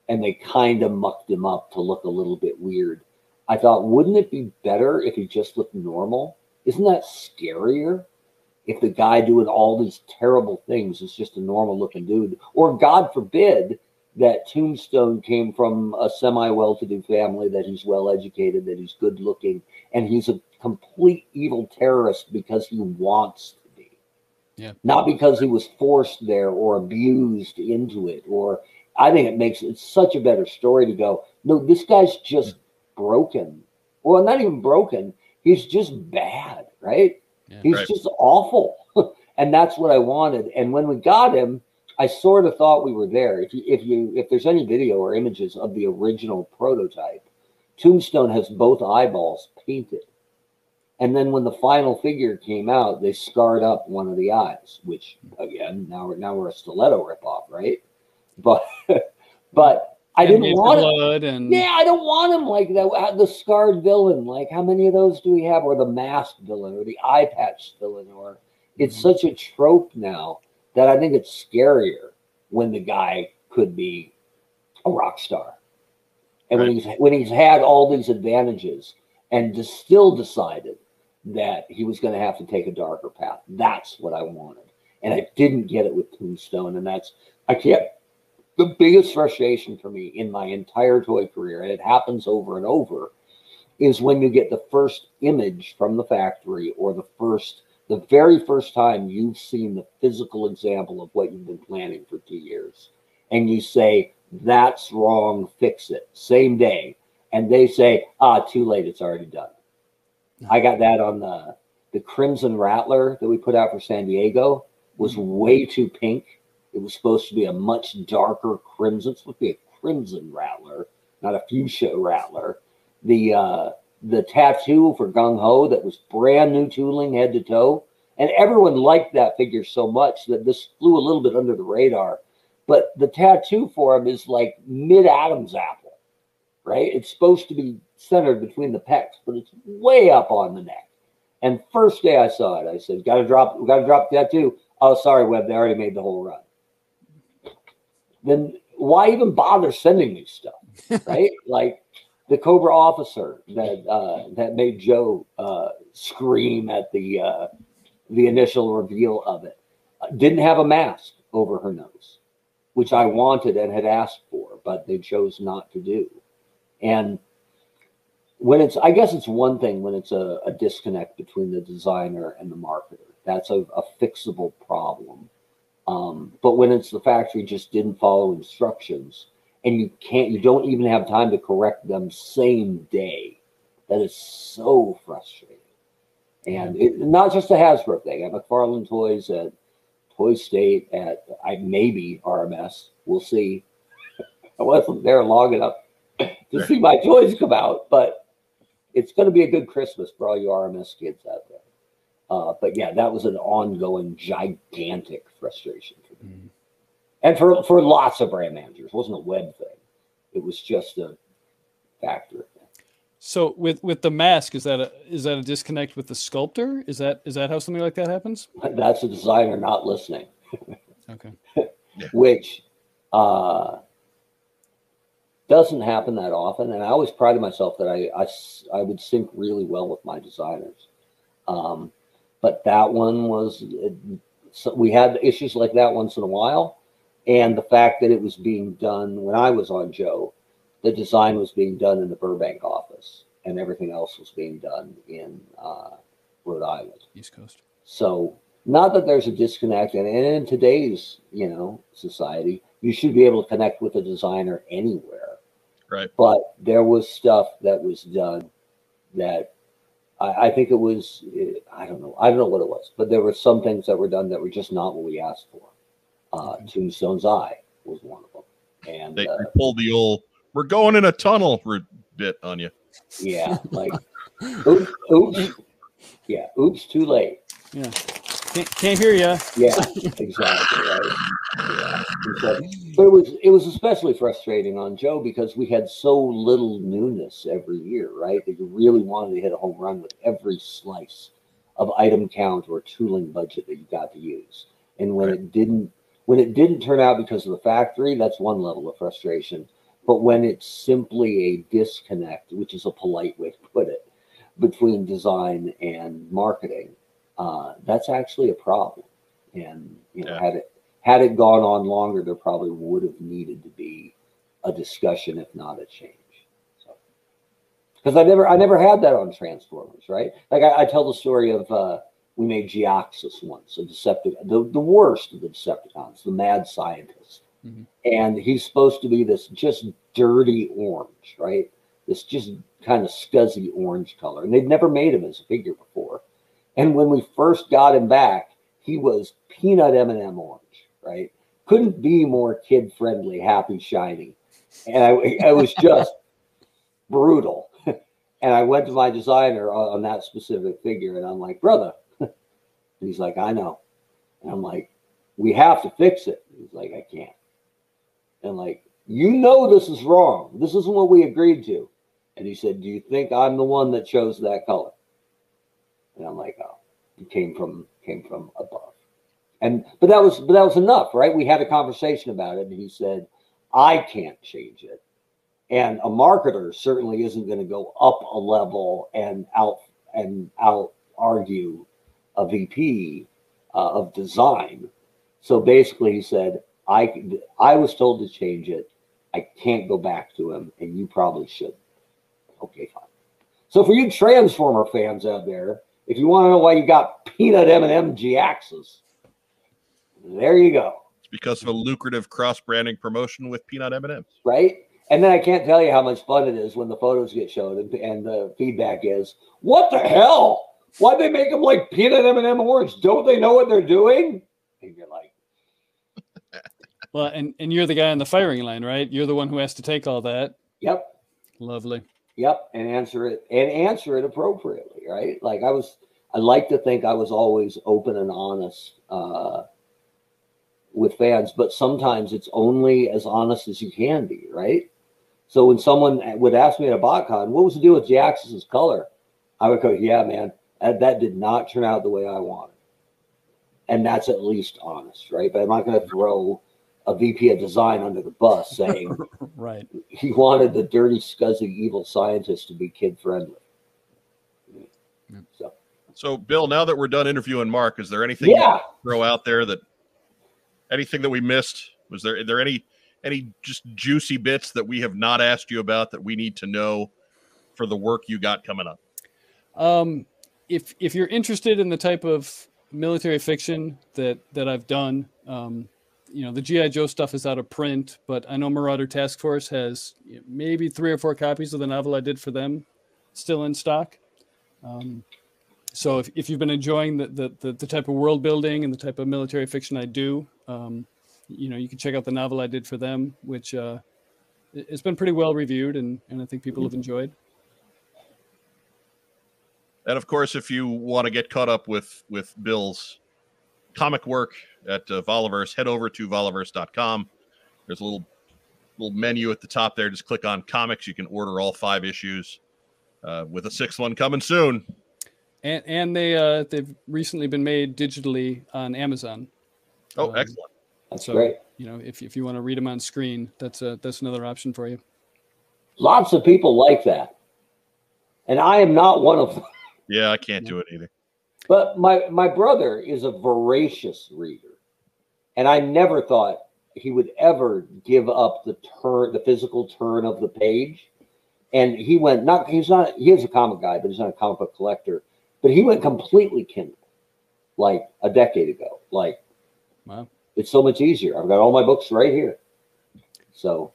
and they kind of mucked him up to look a little bit weird. I thought, wouldn't it be better if he just looked normal? Isn't that scarier? If the guy doing all these terrible things is just a normal looking dude, or God forbid that Tombstone came from a semi well to do family, that he's well educated, that he's good looking, and he's a complete evil terrorist because he wants to be. Yeah. Not because he was forced there or abused into it or I think it makes it such a better story to go, no, this guy's just broken. Well, not even broken. He's just bad, right? Yeah. He's Right. just awful. and that's what I wanted. And when we got him, I sort of thought we were there. If you if you if there's any video or images of the original prototype, Tombstone has both eyeballs painted. And then when the final figure came out, they scarred up one of the eyes, which again, now we're now we're a stiletto ripoff, right? But but I And didn't want blood and Yeah, I don't want him like that. Uh, The scarred villain, like how many of those do we have? Or the masked villain, or the eye patch villain, or it's such a trope now that I think it's scarier when the guy could be a rock star, and when he's when he's had all these advantages and just still decided that he was going to have to take a darker path. That's what I wanted, and I didn't get it with Tombstone, and that's I can't the biggest frustration for me in my entire toy career, and it happens over and over, is when you get the first image from the factory or the first, the very first time you've seen the physical example of what you've been planning for two years, and you say, that's wrong, fix it, same day. And they say, ah, too late, it's already done. I got that on the the Crimson Rattler that we put out for San Diego was way too pink. It was supposed to be a much darker crimson. It's supposed to be a crimson rattler, not a fuchsia rattler. The uh, the tattoo for Gung Ho that was brand new tooling head to toe, and everyone liked that figure so much that this flew a little bit under the radar. But the tattoo for him is like mid Adam's apple. right? It's supposed to be centered between the pecs, but it's way up on the neck. And first day I saw it, I said, "Got to drop, got to drop that too." Oh, sorry, Webb, they already made the whole run. Then why even bother sending me stuff, right? like the Cobra officer that uh, that made Joe uh, scream at the uh, the initial reveal of it didn't have a mask over her nose, which I wanted and had asked for, but they chose not to do. And when it's, I guess it's one thing when it's a, a disconnect between the designer and the marketer. That's a, a fixable problem. Um, but when it's the factory just didn't follow instructions and you can't, you don't even have time to correct them same day, that is so frustrating. And it, not just a Hasbro thing. At McFarlane Toys, at Toy State, at I maybe RMS. We'll see. I wasn't there long enough to see my toys come out, but it's going to be a good Christmas for all you RMS kids out there. Uh, but yeah, that was an ongoing gigantic frustration for me, mm-hmm. and for for lots of brand managers. It wasn't a web thing; it was just a factor. So with with the mask, is that a is that a disconnect with the sculptor? Is that is that how something like that happens? That's a designer not listening. okay. Which uh, doesn't happen that often, and I always prided myself that I I, I would sync really well with my designers. Um, but that one was it, so we had issues like that once in a while, and the fact that it was being done when I was on Joe, the design was being done in the Burbank office, and everything else was being done in uh, Rhode Island, East Coast. So not that there's a disconnect, and, and in today's you know society, you should be able to connect with a designer anywhere Right. But there was stuff that was done that I, I think it was, I don't know, I don't know what it was, but there were some things that were done that were just not what we asked for. Uh, Tombstone's Eye was one of them. And they uh, pulled the old, we're going in a tunnel bit on you. Yeah. Like, oops, oops. Yeah. Oops, too late. Yeah. Can't, can't hear you. Yeah, exactly. Right. Yeah. So, but it was it was especially frustrating on Joe because we had so little newness every year, right? That you really wanted to hit a home run with every slice of item count or tooling budget that you got to use. And when right. it didn't when it didn't turn out because of the factory, that's one level of frustration. But when it's simply a disconnect, which is a polite way to put it, between design and marketing, uh, that's actually a problem. And you know, yeah. had it had it gone on longer, there probably would have needed to be a discussion, if not a change. So, because I never I never had that on Transformers, right? Like I, I tell the story of uh, we made Jhiaxus once, a Decepticon, the, the worst of the Decepticons, the mad scientist. Mm-hmm. And he's supposed to be this just dirty orange, right? This just kind of scuzzy orange color. And they'd never made him as a figure before. And when we first got him back, he was peanut M&M orange, right? Couldn't be more kid friendly, happy, shiny. And I, I was just brutal. And I went to my designer on that specific figure, and I'm like, brother. And he's like, I know. And I'm like, we have to fix it. He's like, I can't. And like, you know this is wrong. This isn't what we agreed to. And he said, Do you think I'm the one that chose that color? And I'm like, oh, it came from came from above. And but that was but that was enough, right? We had a conversation about it, and he said, I can't change it. And a marketer certainly isn't going to go up a level and out and out argue a VP uh, of design. So basically, he said, I I was told to change it. I can't go back to him, and you probably should. Okay, fine. So for you Transformer fans out there, if you want to know why you got peanut M&M Jhiaxus, there you go. It's because of a lucrative cross-branding promotion with peanut M&Ms. Right? And then I can't tell you how much fun it is when the photos get shown and, and the feedback is, what the hell? Why'd they make them like peanut M&M orange? Don't they know what they're doing? And you're like, well, and, and you're the guy on the firing line, right? You're the one who has to take all that. Yep. Lovely. Yep, and answer it and answer it appropriately, right? Like I was, I like to think I was always open and honest uh, with fans, but sometimes it's only as honest as you can be, right? So when someone would ask me at a BotCon, what was the deal with Jhiaxus's color? I would go, yeah, man, that, that did not turn out the way I wanted. And that's at least honest, right? But I'm not going to throw a VP of design under the bus saying right he wanted the dirty, scuzzy, evil scientist to be kid friendly. So, So, Bill, now that we're done interviewing Mark, is there anything yeah, you throw out there that anything that we missed? Was there are there any any just juicy bits that we have not asked you about that we need to know for the work you got coming up? Um, if if you're interested in the type of military fiction that that I've done, um, you know, the GI Joe stuff is out of print, but I know Marauder Task Force has maybe three or four copies of the novel I did for them still in stock. Um, so if, if you've been enjoying the, the, the, the type of world building and the type of military fiction I do, um, you know, you can check out the novel I did for them, which uh, it- it's been pretty well reviewed and, and I think people have enjoyed. And of course, if you want to get caught up with with Bill's comic work at uh, Valaverse, head over to valaverse.com. There's a little little menu at the top there. Just click on comics. You can order all five issues, uh, with a sixth one coming soon. And and they uh, they've recently been made digitally on Amazon. Oh, Um, excellent! that's So great. you know if, if you want to read them on screen, that's a, that's another option for you. Lots of people like that. And I am not one of them. Yeah, I can't do it either. But my my brother is a voracious reader, and I never thought he would ever give up the turn, the physical turn of the page. And he went not he's not he is a comic guy, but he's not a comic book collector. But he went completely Kindle, like a decade ago. Like Wow. it's so much easier. I've got all my books right here. So,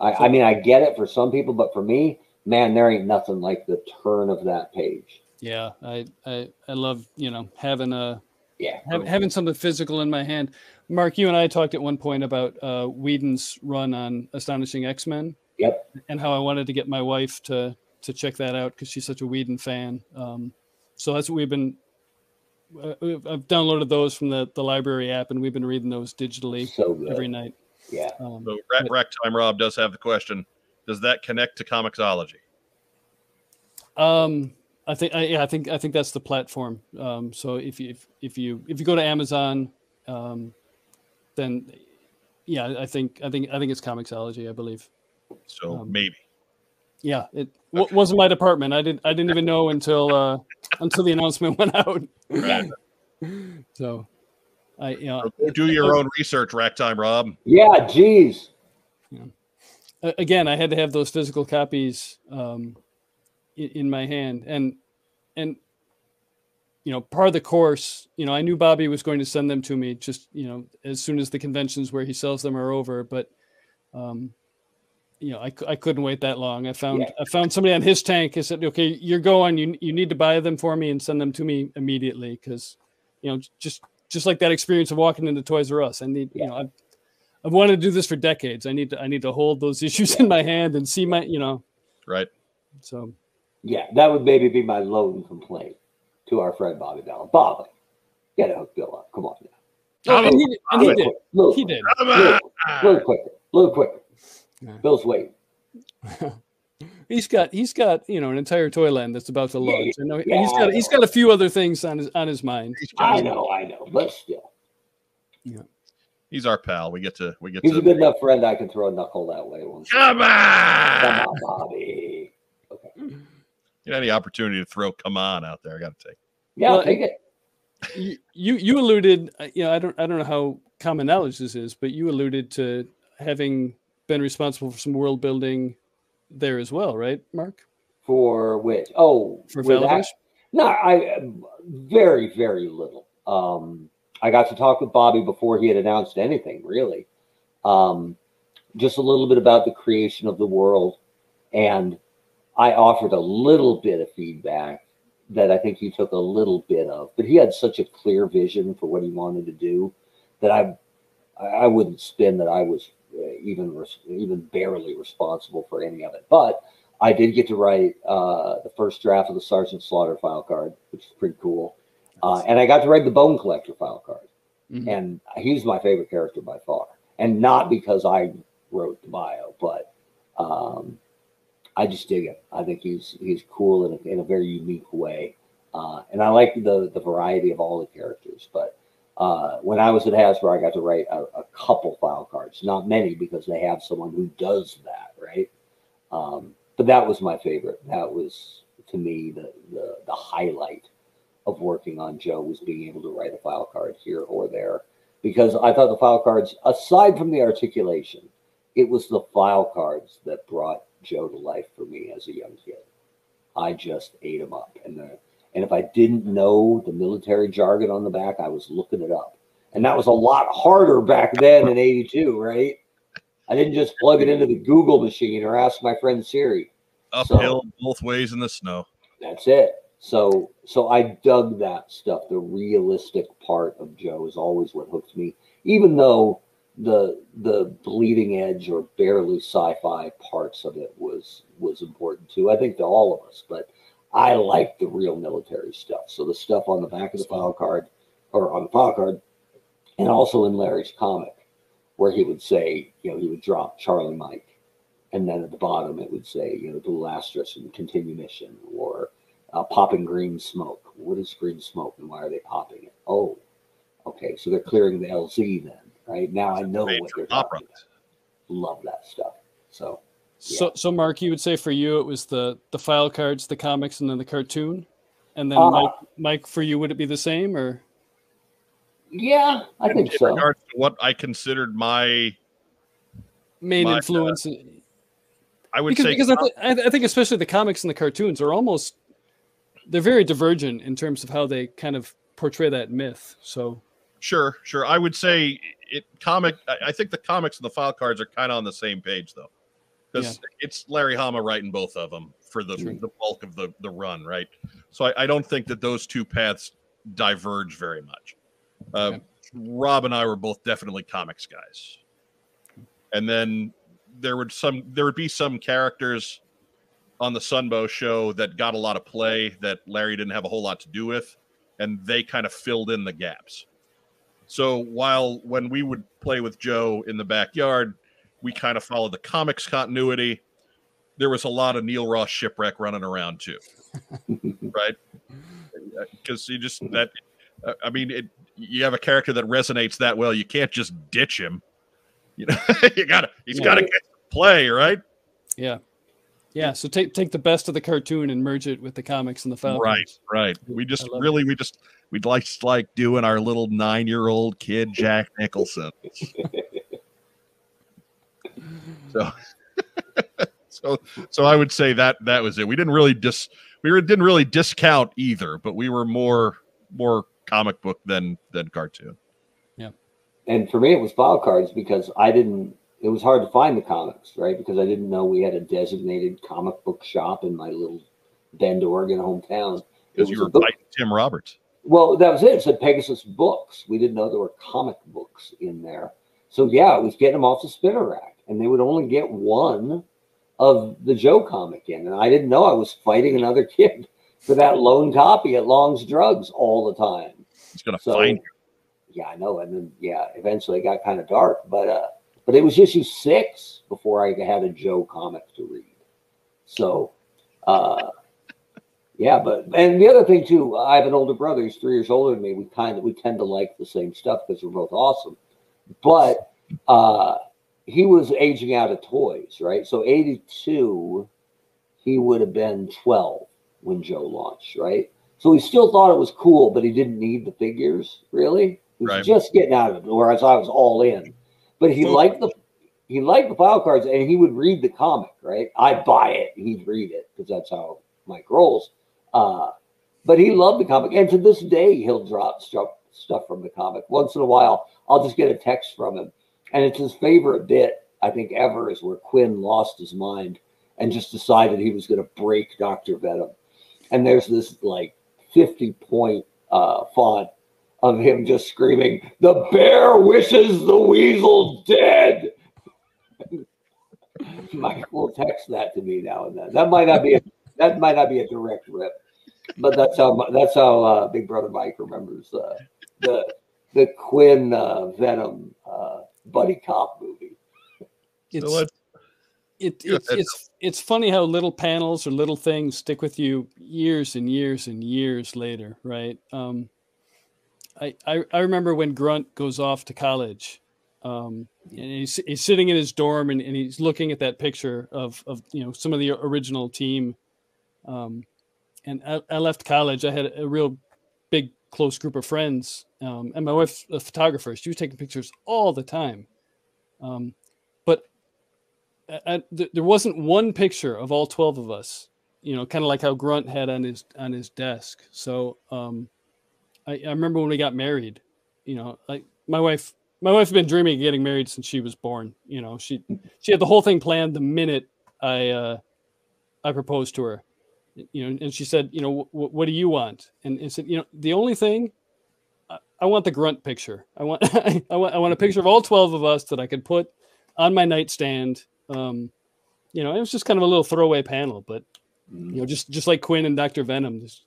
I, I mean, I get it for some people, but for me, man, there ain't nothing like the turn of that page. Yeah, I I, I love you know having a Yeah. have, having something physical in my hand. Mark, you and I talked at one point about uh, Whedon's run on Astonishing X Men. Yep. And how I wanted to get my wife to to check that out because she's such a Whedon fan. Um, so that's what we've been. Uh, we've- I've downloaded those from the, the library app, and we've been reading those digitally So every night. Yeah. Um, So, Rack, Rack Time Rob does have the question: Does that connect to Comixology? Um, I think, I, yeah, I think, I think that's the platform. Um, so if you, if, if you, if you go to Amazon, um, then yeah, I think, I think, I think it's Comixology, I believe. So Um, maybe. Yeah, it w- wasn't my department. I didn't, I didn't even know until, uh, until the announcement went out. Right. So, I, you know, do your own research, Ragtime Rob. Yeah, geez. a- again, I had to have those physical copies um, in, in my hand, and and you know, part of the course, you know, I knew Bobby was going to send them to me just you know as soon as the conventions where he sells them are over, but um, you know, I, I couldn't wait that long. I found Yeah. I found somebody on his tank. I said, okay, you're going. You you need to buy them for me and send them to me immediately because you know just just like that experience of walking into Toys R Us. I need Yeah. you know I've I've wanted to do this for decades. I need to I need to hold those issues in my hand and see my you know Right. so Yeah, that would maybe be my loan complaint to our friend Bobby Vala. Bobby, get a hook Bill up. Come on now. Oh, and he, did- and he did quick- little he quick, did Come Little, on. little quicker. Little quicker. Yeah. Bill's waiting. he's got he's got you know an entire toy Toyland that's about to Yeah, launch. I know and yeah, he's I got he's got a few other things on his on his mind. I know, I know, but still. He's our pal. We get to we get He's to a good enough friend I can throw a knuckle that way once. Come on. Come on, Bobby. Get any opportunity to throw come on out there. I got to take. Yeah, Well, I'll take it. you you you alluded uh, you know I don't I don't know how common knowledge this is, but you alluded to having been responsible for some world building there as well, right, Mark? For which? Oh, For with No, I very, very little. Um, I got to talk with Bobby before he had announced anything, really. Um, just a little bit about the creation of the world, and I offered a little bit of feedback that I think he took a little bit of. But he had such a clear vision for what he wanted to do that I, I wouldn't spin that I was uh, even even barely responsible for any of it. But I did get to write uh, the first draft of the Sergeant Slaughter file card, which is pretty cool. Uh, and I got to write the Bone Collector file card. Mhm. And he's my favorite character by far. And not because I wrote the bio, but Um, I just dig him. I think he's he's cool in a, in a very unique way, uh, and I like the the variety of all the characters. But uh, when I was at Hasbro, I got to write a, a, couple file cards, not many because they have someone who does that, right? Um, but that was my favorite. That was to me the, the the highlight of working on Joe was being able to write a file card here or there because I thought the file cards, aside from the articulation, it was the file cards that brought Joe to life for me as a young kid. I just ate them up. And, the, and if I didn't know the military jargon on the back, I was looking it up. And that was a lot harder back then in 82, right? I didn't just plug it into the Google machine or ask my friend Siri. Uphill so, both ways in the snow. That's it. So so I dug that stuff. The realistic part of Joe is always what hooks me, even though the the bleeding edge or barely sci-fi parts of it was was important too. I think to all of us, but I like the real military stuff. So the stuff on the back of the file card or on the file card, and also in Larry's comic, where he would say, you know, he would drop Charlie Mike, and then at the bottom it would say, you know, Blue Asterisk and continue mission, or uh, popping green smoke. What is green smoke, and why are they popping it? Oh, okay, so they're clearing the LZ then right? Now I know what they're talking about. Love that stuff. So, yeah. so, so Mark, you would say for you it was the the file cards, the comics, and then the cartoon, and then uh, Mike, Mike, for you would it be the same or? Yeah, I think in so. Regards to what I considered my main my, influence. Uh, I would because, say because I, th- I think especially the comics and the cartoons are almost they're very divergent in terms of how they kind of portray that myth. So Sure, sure. I would say it comic. I think the comics and the file cards are kind of on the same page though, because yeah. it's Larry Hama writing both of them for the the bulk of the the run, right? So I, I, don't think that those two paths diverge very much. Uh, okay. Rob and I were both definitely comics guys, and then there would some there would be some characters on the Sunbow show that got a lot of play that Larry didn't have a whole lot to do with, and they kind of filled in the gaps. So while when we would play with Joe in the backyard, we kind of followed the comics continuity. There was a lot of Neil Ross shipwreck running around too, right? Because you just that, uh, I mean, it, you have a character that resonates that well. You can't just ditch him. You know, you gotta he's yeah. gotta get play right. Yeah. Yeah, so take take the best of the cartoon and merge it with the comics and the Falcons. Right, right. We just really, it. we just we'd like like doing our little nine year old kid Jack Nicholson. so, so, so I would say that that was it. We didn't really dis we were, didn't really discount either, but we were more more comic book than than cartoon. Yeah, and for me, it was file cards because I didn't it was hard to find the comics, right? Because I didn't know we had a designated comic book shop in my little Bend, Oregon hometown. Because you were by Tim Roberts. Well, that was it. It said Pegasus Books. We didn't know there were comic books in there. So yeah, it was getting them off the spinner rack, and they would only get one of the Joe comic in, and I didn't know I was fighting another kid for that lone copy at Long's Drugs all the time. He's gonna so, find you. Yeah, I know. And then yeah, eventually it got kind of dark, but uh, but it was issue six before I had a Joe comic to read. So, uh, yeah, but and the other thing too, I have an older brother. He's three years older than me. We kind of we tend to like the same stuff because we're both awesome. But uh, he was aging out of toys, right? So eighty two, he would have been twelve when Joe launched, right? So he still thought it was cool, but he didn't need the figures really. He was right. just getting out of it, whereas I was all in. But he liked the he liked the file cards and he would read the comic, right? I'd buy it, he'd read it because that's how Mike rolls. Uh, but he loved the comic, and to this day, he'll drop stuff stuff from the comic. Once in a while, I'll just get a text from him, and it's his favorite bit I think ever is where Kwinn lost his mind and just decided he was going to break Doctor Venom, and there's this like fifty point uh, font of him just screaming, "The bear wishes the weasel dead." Mike will text that to me now and then. That might not be that might not be a direct rip, but that's how that's how uh, Big Brother Mike remembers uh, the the Kwinn uh, Venom uh, buddy cop movie. It's, so it, it's it's it's funny how little panels or little things stick with you years and years and years later, right? Um, I, I I remember when Grunt goes off to college, um, and he's he's sitting in his dorm and, and he's looking at that picture of of you know some of the original team. Um, and I, I left college. I had a real big close group of friends, um, and my wife's a photographer. She was taking pictures all the time. Um, I, there wasn't one picture of all 12 of us you know kind of like how grunt had on his on his desk so um I, I remember when we got married you know like my wife my wife had been dreaming of getting married since she was born you know she she had the whole thing planned the minute i uh i proposed to her you know and she said you know what do you want and, and said you know the only thing I, I want the grunt picture i want I want i want a picture of all 12 of us that i could put on my nightstand um, you know, it was just kind of a little throwaway panel, but you know, just just like Kwinn and Doctor Venom, just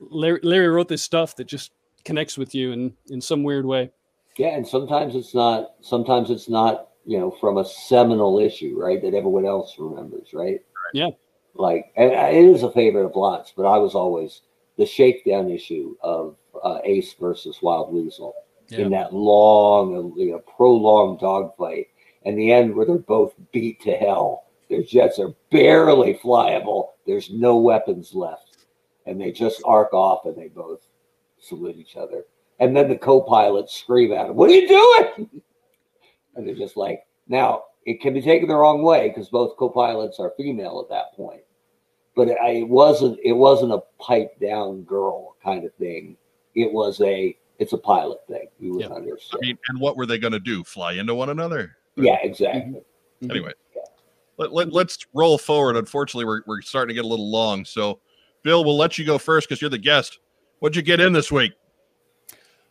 Larry, Larry wrote this stuff that just connects with you in in some weird way. Yeah, and sometimes it's not. Sometimes it's not. You know, from a seminal issue, right? That everyone else remembers, right? Yeah. Like, and it is a favorite of lots, but I was always the shakedown issue of uh, Ace versus Wild Weasel yeah. in that long, you know, prolonged dogfight and the end where they're both beat to hell. Their jets are barely flyable. There's no weapons left. And they just arc off and they both salute each other. And then the co pilots scream at them, What are you doing? and they're just like, now it can be taken the wrong way because both co pilots are female at that point. But it, it wasn't it wasn't a pipe down girl kind of thing. It was a it's a pilot thing. You would understand. I mean, and what were they going to do? Fly into one another? Yeah, exactly. Mm-hmm. Anyway, let, let, let's roll forward. Unfortunately, we're, we're starting to get a little long. So, Bill, we'll let you go first because you're the guest. What'd you get in this week?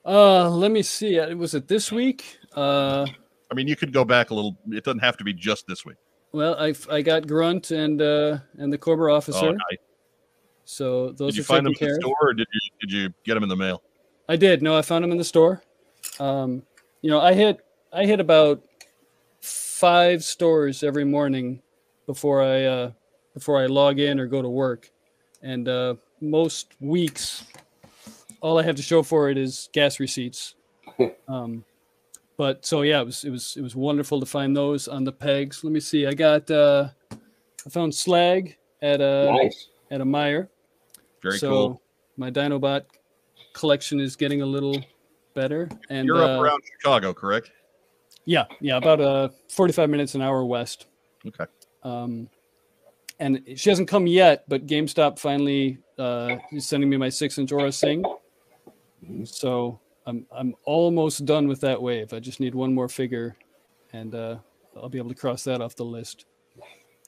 Uh, let me see. Uh, was it this week? Uh, I mean, you could go back a little. It doesn't have to be just this week. Well, I I got Grunt and uh and the Cobra officer. Oh, nice. So those did you find them in the store, or did you did you get them in the mail? I did. No, I found them in the store. Um, you know, I hit I hit about five stores every morning before I uh, before I log in or go to work, and uh, most weeks, all I have to show for it is gas receipts. Um, but so yeah, it was it was it was wonderful to find those on the pegs. Let me see. I got uh, I found slag at a nice. at a Meijer. Very so cool. My Dinobot collection is getting a little better. And you're up uh, around Chicago, correct? Yeah, yeah, about uh 45 minutes an hour west. Okay. Um, and she hasn't come yet, but GameStop finally uh, is sending me my six-inch Aurra Sing. So I'm I'm almost done with that wave. I just need one more figure, and uh, I'll be able to cross that off the list.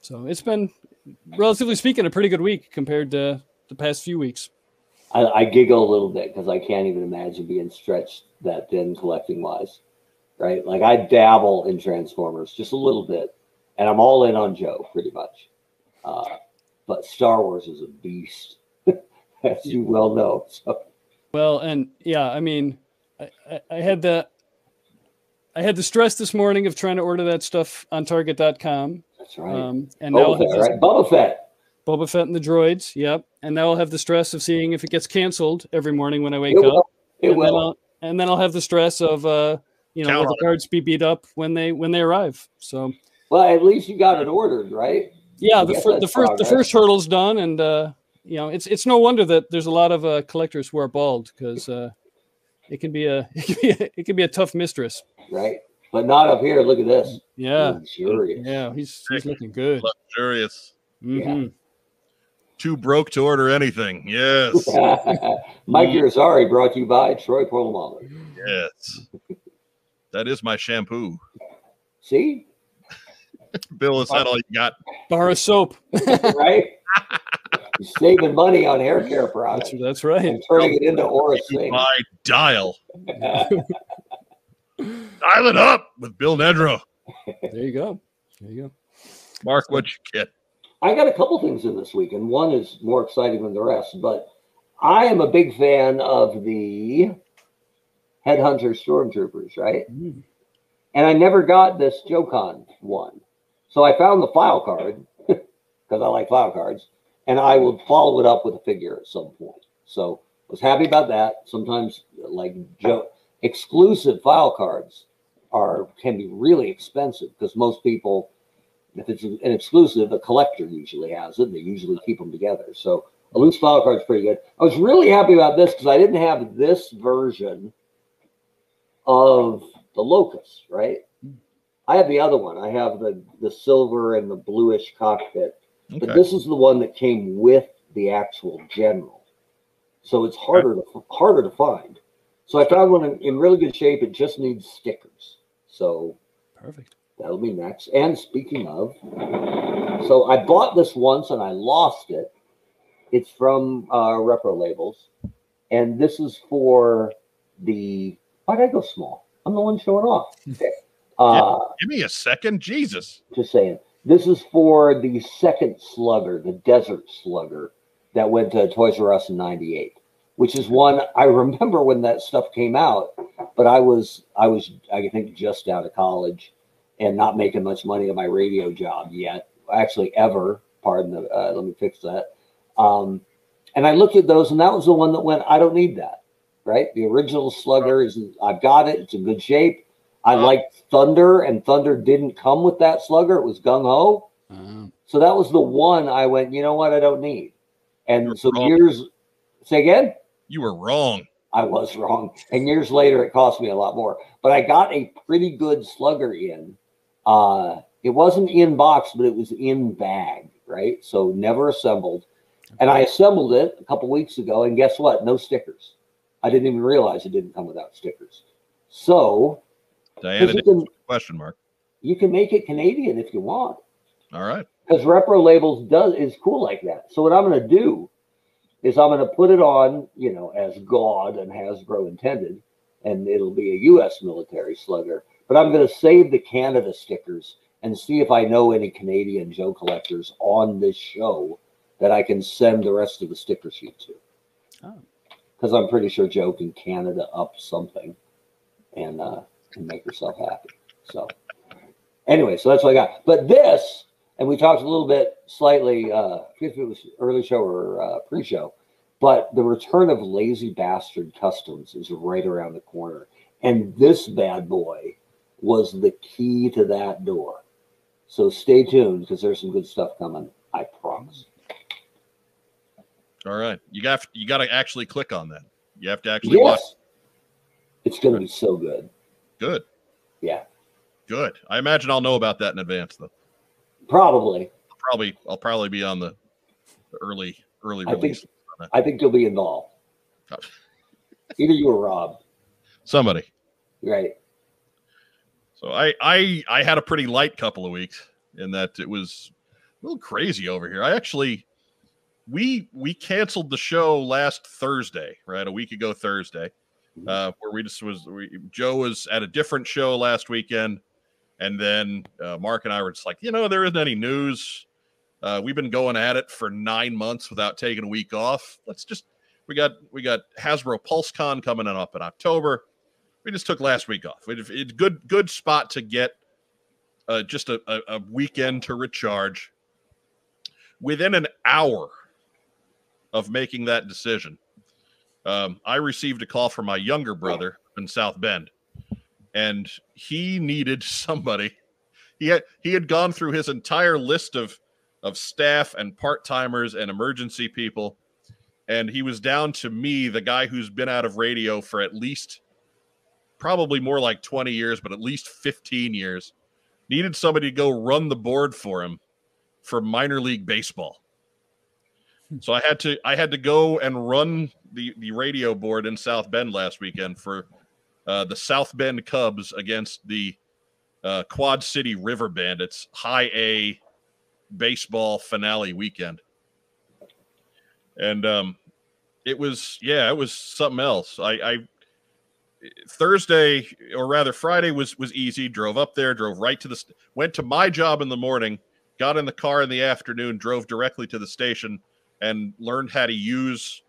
So it's been, relatively speaking, a pretty good week compared to the past few weeks. I, I giggle a little bit because I can't even imagine being stretched that thin collecting wise right? Like I dabble in Transformers just a little bit, and I'm all in on Joe pretty much. Uh, but Star Wars is a beast, as you well know. So. Well, and yeah, I mean, I, I, I had the I had the stress this morning of trying to order that stuff on Target.com. That's right. Um, and Boba now Fett, right? Boba Fett. Boba Fett and the droids. Yep. And now I'll have the stress of seeing if it gets canceled every morning when I wake it up. It and will. Then and then I'll have the stress of uh, you know, let the cards be beat up when they when they arrive. So, well, at least you got it ordered, right? Yeah, the, fir- the first progress. the first hurdle's done, and uh, you know, it's it's no wonder that there's a lot of uh, collectors who are bald because uh, it can be a it can be a, it can be a tough mistress. Right, but not up here. Look at this. Yeah, luxurious. Yeah, he's he's looking good. Luxurious. Mm-hmm. Yeah. Too broke to order anything. Yes. Mike Irizarry brought to you by Troy Polamalu. Yes. That is my shampoo. See? Bill, is that all you got? Bar of soap. right? You're saving money on hair care products. That's, that's right. And turning it into Aura My dial. dial it up with Bill Nedro. There you go. There you go. Mark, what you get? I got a couple things in this week, and one is more exciting than the rest, but I am a big fan of the Headhunter Stormtroopers, right? Mm. And I never got this Joe-Con one. So I found the file card because I like file cards, and I would follow it up with a figure at some point. So I was happy about that. Sometimes, like Joe, exclusive file cards are can be really expensive because most people, if it's an exclusive, a collector usually has it. They usually keep them together. So a loose file card is pretty good. I was really happy about this because I didn't have this version of the Locust, right? Hmm. I have the other one. I have the the silver and the bluish cockpit, okay. but this is the one that came with the actual general, so it's harder to harder to find. So I found one in, in really good shape. It just needs stickers. So perfect. That'll be next. And speaking of, so I bought this once and I lost it. It's from uh, Repro Labels, and this is for the. Why did I go small? I'm the one showing off. Okay. Uh, give me a second, Jesus. Just saying. This is for the second slugger, the Desert Slugger, that went to Toys R Us in '98, which is one I remember when that stuff came out. But I was, I was, I think, just out of college and not making much money at my radio job yet. Actually, ever. Pardon the. Uh, let me fix that. Um, and I looked at those, and that was the one that went. I don't need that. Right. The original Slugger is. I've got it. It's in good shape. I liked Thunder, and Thunder didn't come with that slugger. It was gung ho. Uh, so that was the one I went, you know what, I don't need. And so wrong. years, say again? You were wrong. I was wrong. And years later, it cost me a lot more. But I got a pretty good slugger in. Uh, it wasn't in box, but it was in bag, right? So never assembled. And I assembled it a couple weeks ago, and guess what? No stickers. I didn't even realize it didn't come without stickers. So Diana can, question mark. You can make it Canadian if you want. All right. Because Repro Labels does is cool like that. So what I'm going to do is I'm going to put it on, you know, as God and Hasbro intended, and it'll be a U.S. military slugger. But I'm going to save the Canada stickers and see if I know any Canadian Joe collectors on this show that I can send the rest of the sticker sheet to. Because oh. I'm pretty sure Joe can Canada up something. And uh, and make yourself happy. So, anyway, so that's what I got. But this, and we talked a little bit slightly, uh, if it was early show or uh, pre show, but the return of Lazy Bastard Customs is right around the corner. And this bad boy was the key to that door. So stay tuned because there's some good stuff coming. I promise. All right, you got you got to actually click on that. You have to actually yes. watch. It's going to be so good. Good. Yeah. Good. I imagine I'll know about that in advance, though. Probably. Probably. I'll probably be on the, early early I release. Think, I think you'll be involved. Oh. Either you or Rob. Somebody. Right. So I I I had a pretty light couple of weeks in that it was a little crazy over here. I actually we we canceled the show last Thursday, right? A week ago Thursday uh, where we just was we, Joe was at a different show last weekend, and then uh, Mark and I were just like, you know, there isn't any news. Uh, we've been going at it for nine months without taking a week off. Let's just we got we got Hasbro PulseCon coming up in October. We just took last week off. It's it, good good spot to get uh, just a, a, a weekend to recharge. Within an hour of making that decision, um, I received a call from my younger brother in South Bend, and he needed somebody. He had he had gone through his entire list of of staff and part timers and emergency people, and he was down to me, the guy who's been out of radio for at least probably more like 20 years, but at least 15 years. Needed somebody to go run the board for him for minor league baseball. So I had to I had to go and run the the radio board in South Bend last weekend for uh, the South Bend Cubs against the uh, Quad City River Bandits High A baseball finale weekend, and um, it was yeah, it was something else. I, I Thursday or rather Friday was was easy. Drove up there, drove right to the went to my job in the morning, got in the car in the afternoon, drove directly to the station, and learned how to use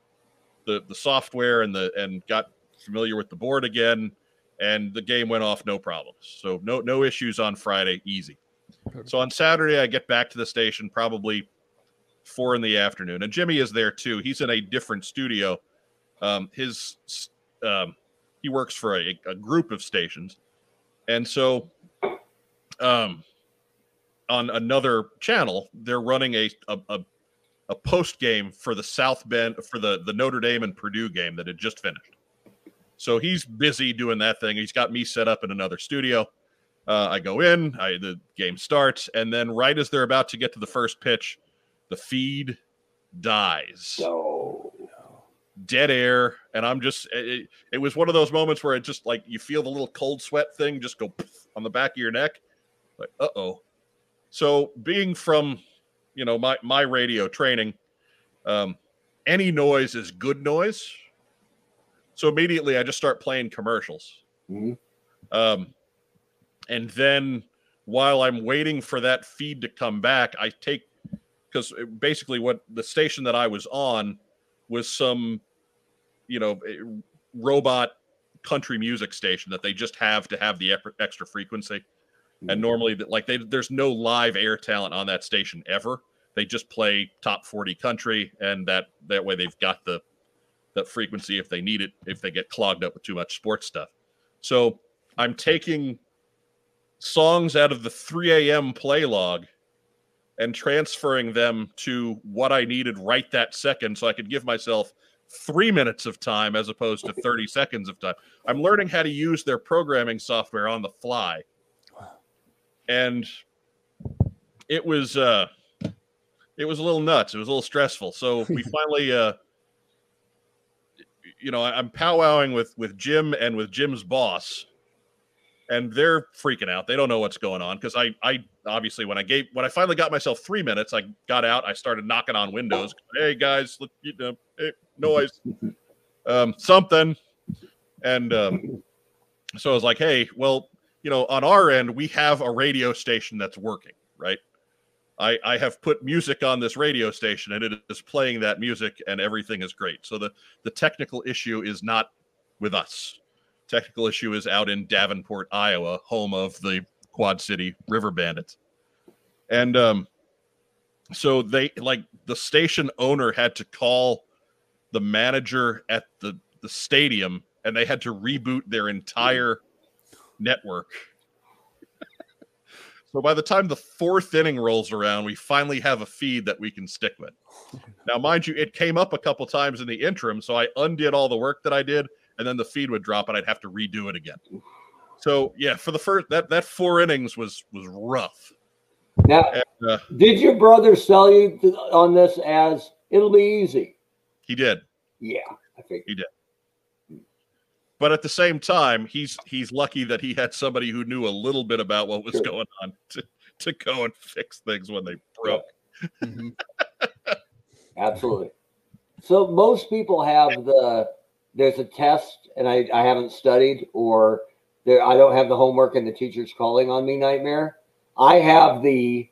the the software and the and got familiar with the board again, and the game went off no problems. So no no issues on Friday, easy. So on Saturday, I get back to the station probably four in the afternoon, and Jimmy is there too. He's in a different studio. Um, his um, he works for a, a group of stations, and so um, on another channel, they're running a a, a, a post game for the South Bend for the the Notre Dame and Purdue game that had just finished. So he's busy doing that thing. He's got me set up in another studio. Uh, I go in, I the game starts, and then right as they're about to get to the first pitch, the feed dies. No. Dead air, and I'm just. It, it was one of those moments where it just like you feel the little cold sweat thing just go on the back of your neck. Like, uh oh. So being from, you know, my my radio training, um, any noise is good noise. So immediately I just start playing commercials. Mhm. Um, and then while I'm waiting for that feed to come back, I take because basically what the station that I was on was some, you know, robot country music station that they just have to have the extra frequency. And mm-hmm. normally, that like they, there's no live air talent on that station ever. They just play top 40 country, and that that way they've got the that frequency if they need it if they get clogged up with too much sports stuff. So I'm taking songs out of the 3 a.m. play log and transferring them to what I needed right that second so I could give myself three minutes of time as opposed to 30 seconds of time. I'm learning how to use their programming software on the fly. And it was uh it was a little nuts. It was a little stressful. So we finally uh you know, I'm powwowing with with Jim and with Jim's boss, and they're freaking out. They don't know what's going on because I I obviously when I gave when I finally got myself three minutes, I got out. I started knocking on windows. Hey guys, look, you know, hey, noise, um, something, and um, so I was like, hey, well, you know, on our end, we have a radio station that's working, right? I, I have put music on this radio station and it is playing that music and everything is great. So the, the technical issue is not with us. Technical issue is out in Davenport, Iowa, home of the Quad City River Bandits. And um, so they like the station owner had to call the manager at the, the stadium and they had to reboot their entire network. So by the time the fourth inning rolls around, we finally have a feed that we can stick with. Now, mind you, it came up a couple times in the interim, so I undid all the work that I did, and then the feed would drop, and I'd have to redo it again. So yeah, for the first that that four innings was was rough. Now, And, uh, did your brother sell you on this as it'll be easy? he did, Yeah, I think. But at the same time, he's he's lucky that he had somebody who knew a little bit about what was Sure. going on to to go and fix things when they broke. Mm-hmm. Absolutely. So most people have the there's a test, and I, I haven't studied, or there I don't have the homework, and the teacher's calling on me nightmare. I have the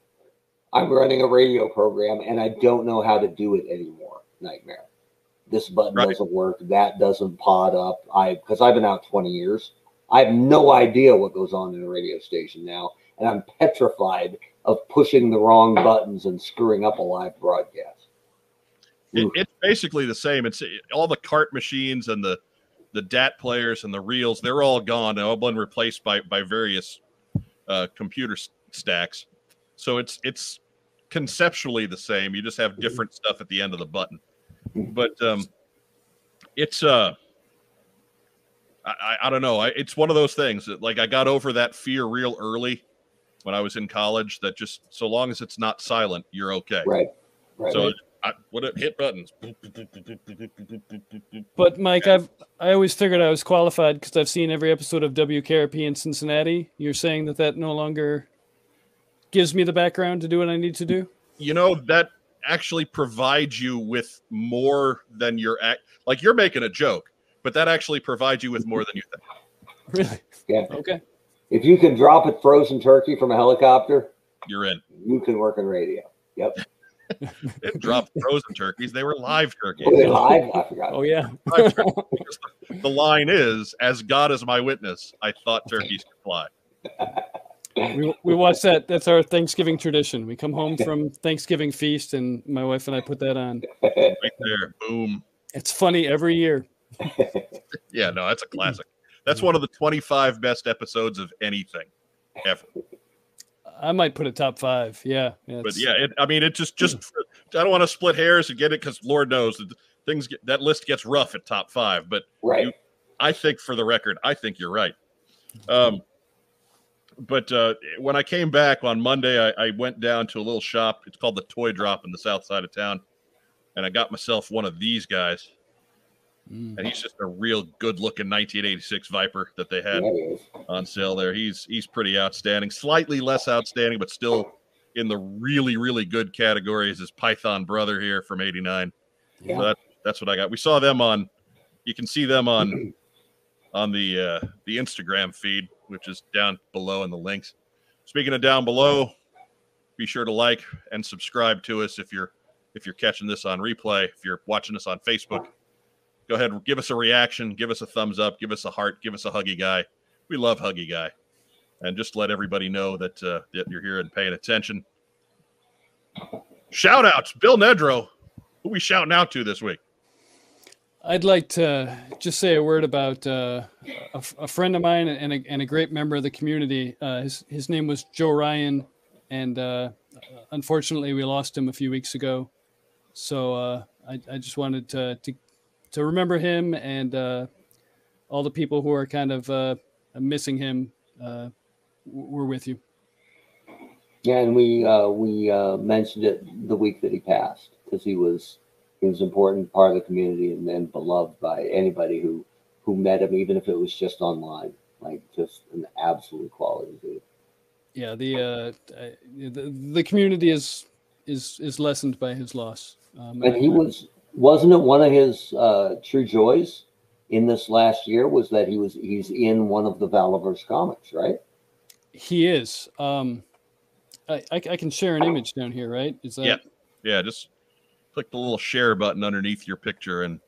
I'm running a radio program, and I don't know how to do it anymore. Nightmare. This button Right. doesn't work. That doesn't pod up. I because I've been out 20 years. I have no idea what goes on in a radio station now, and I'm petrified of pushing the wrong buttons and screwing up a live broadcast. It, it's basically the same. It's all the cart machines and the the DAT players and the reels. They're all gone. They've all been replaced by by various uh, computer stacks. So it's it's conceptually the same. You just have different stuff at the end of the button. But um, it's uh, I, I I don't know. I, it's one of those things that like I got over that fear real early when I was in college. That just so long as it's not silent, you're okay. Right. Right. So I, what it hit buttons. But Mike, I've I always figured I was qualified because I've seen every episode of WKRP in Cincinnati. You're saying that that no longer gives me the background to do what I need to do. You know that actually provides you with more than your act. Like you're making a joke, but that actually provides you with more than you think. Really? Yeah. Okay. If you can drop a frozen turkey from a helicopter, You're in. you can work in radio. Yep. It dropped frozen turkeys. They were live turkeys. Were they live? I forgot. Oh yeah. Live turkeys. Because the- the line is, "As God is my witness, I thought turkeys could fly." We, we watch that. That's our Thanksgiving tradition. We come home from Thanksgiving feast, and my wife and I put that on. Right there, boom. It's funny every year. Yeah, no, that's a classic. That's one of the 25 best episodes of anything ever. I might put a top five. Yeah, But yeah, it, I mean, it just just I don't want to split hairs and get it because Lord knows that things get, that list gets rough at top five. But right. I think, for the record, I think you're right. Um, but uh, when I came back on Monday, I, I went down to a little shop. It's called the Toy Drop in the south side of town, and I got myself one of these guys. Mm. And he's just a real good-looking 1986 Viper that they had Yeah, on sale there. He's he's pretty outstanding, slightly less outstanding, but still in the really really good category. Is his Python brother here from '89. Yeah. So that, that's what I got. We saw them on. You can see them on on the uh, the Instagram feed, which is down below in the links. Speaking of down below, be sure to like and subscribe to us if you're if you're catching this on replay. If you're watching us on Facebook, go ahead give us a reaction, give us a thumbs up, give us a heart, give us a huggy guy. We love huggy guy, and just let everybody know that uh, that you're here and paying attention. Shout outs, Bill Nedro. Who we shouting out to this week? I'd like to just say a word about uh, a, a friend of mine and a, and a great member of the community. Uh, his, his name was Joe Ryan, and uh, unfortunately, we lost him a few weeks ago. So uh, I, I just wanted to, to to remember him and uh, all the people who are kind of uh, missing him. We're with you. Yeah, and we we mentioned it the week that he passed because he was he was an important part of the community and, and beloved by anybody who who met him, even if it was just online. Like just an absolute quality dude. Yeah, the uh, uh, the, the community is is is lessened by his loss. Um, And I- he was wasn't it one of his uh, true joys in this last year was that he was he's in one of the Valaverse comics, right? He is. Um, I, I I can share an image down here, right? Is that? Yeah. Yeah, just click the little share button underneath your picture and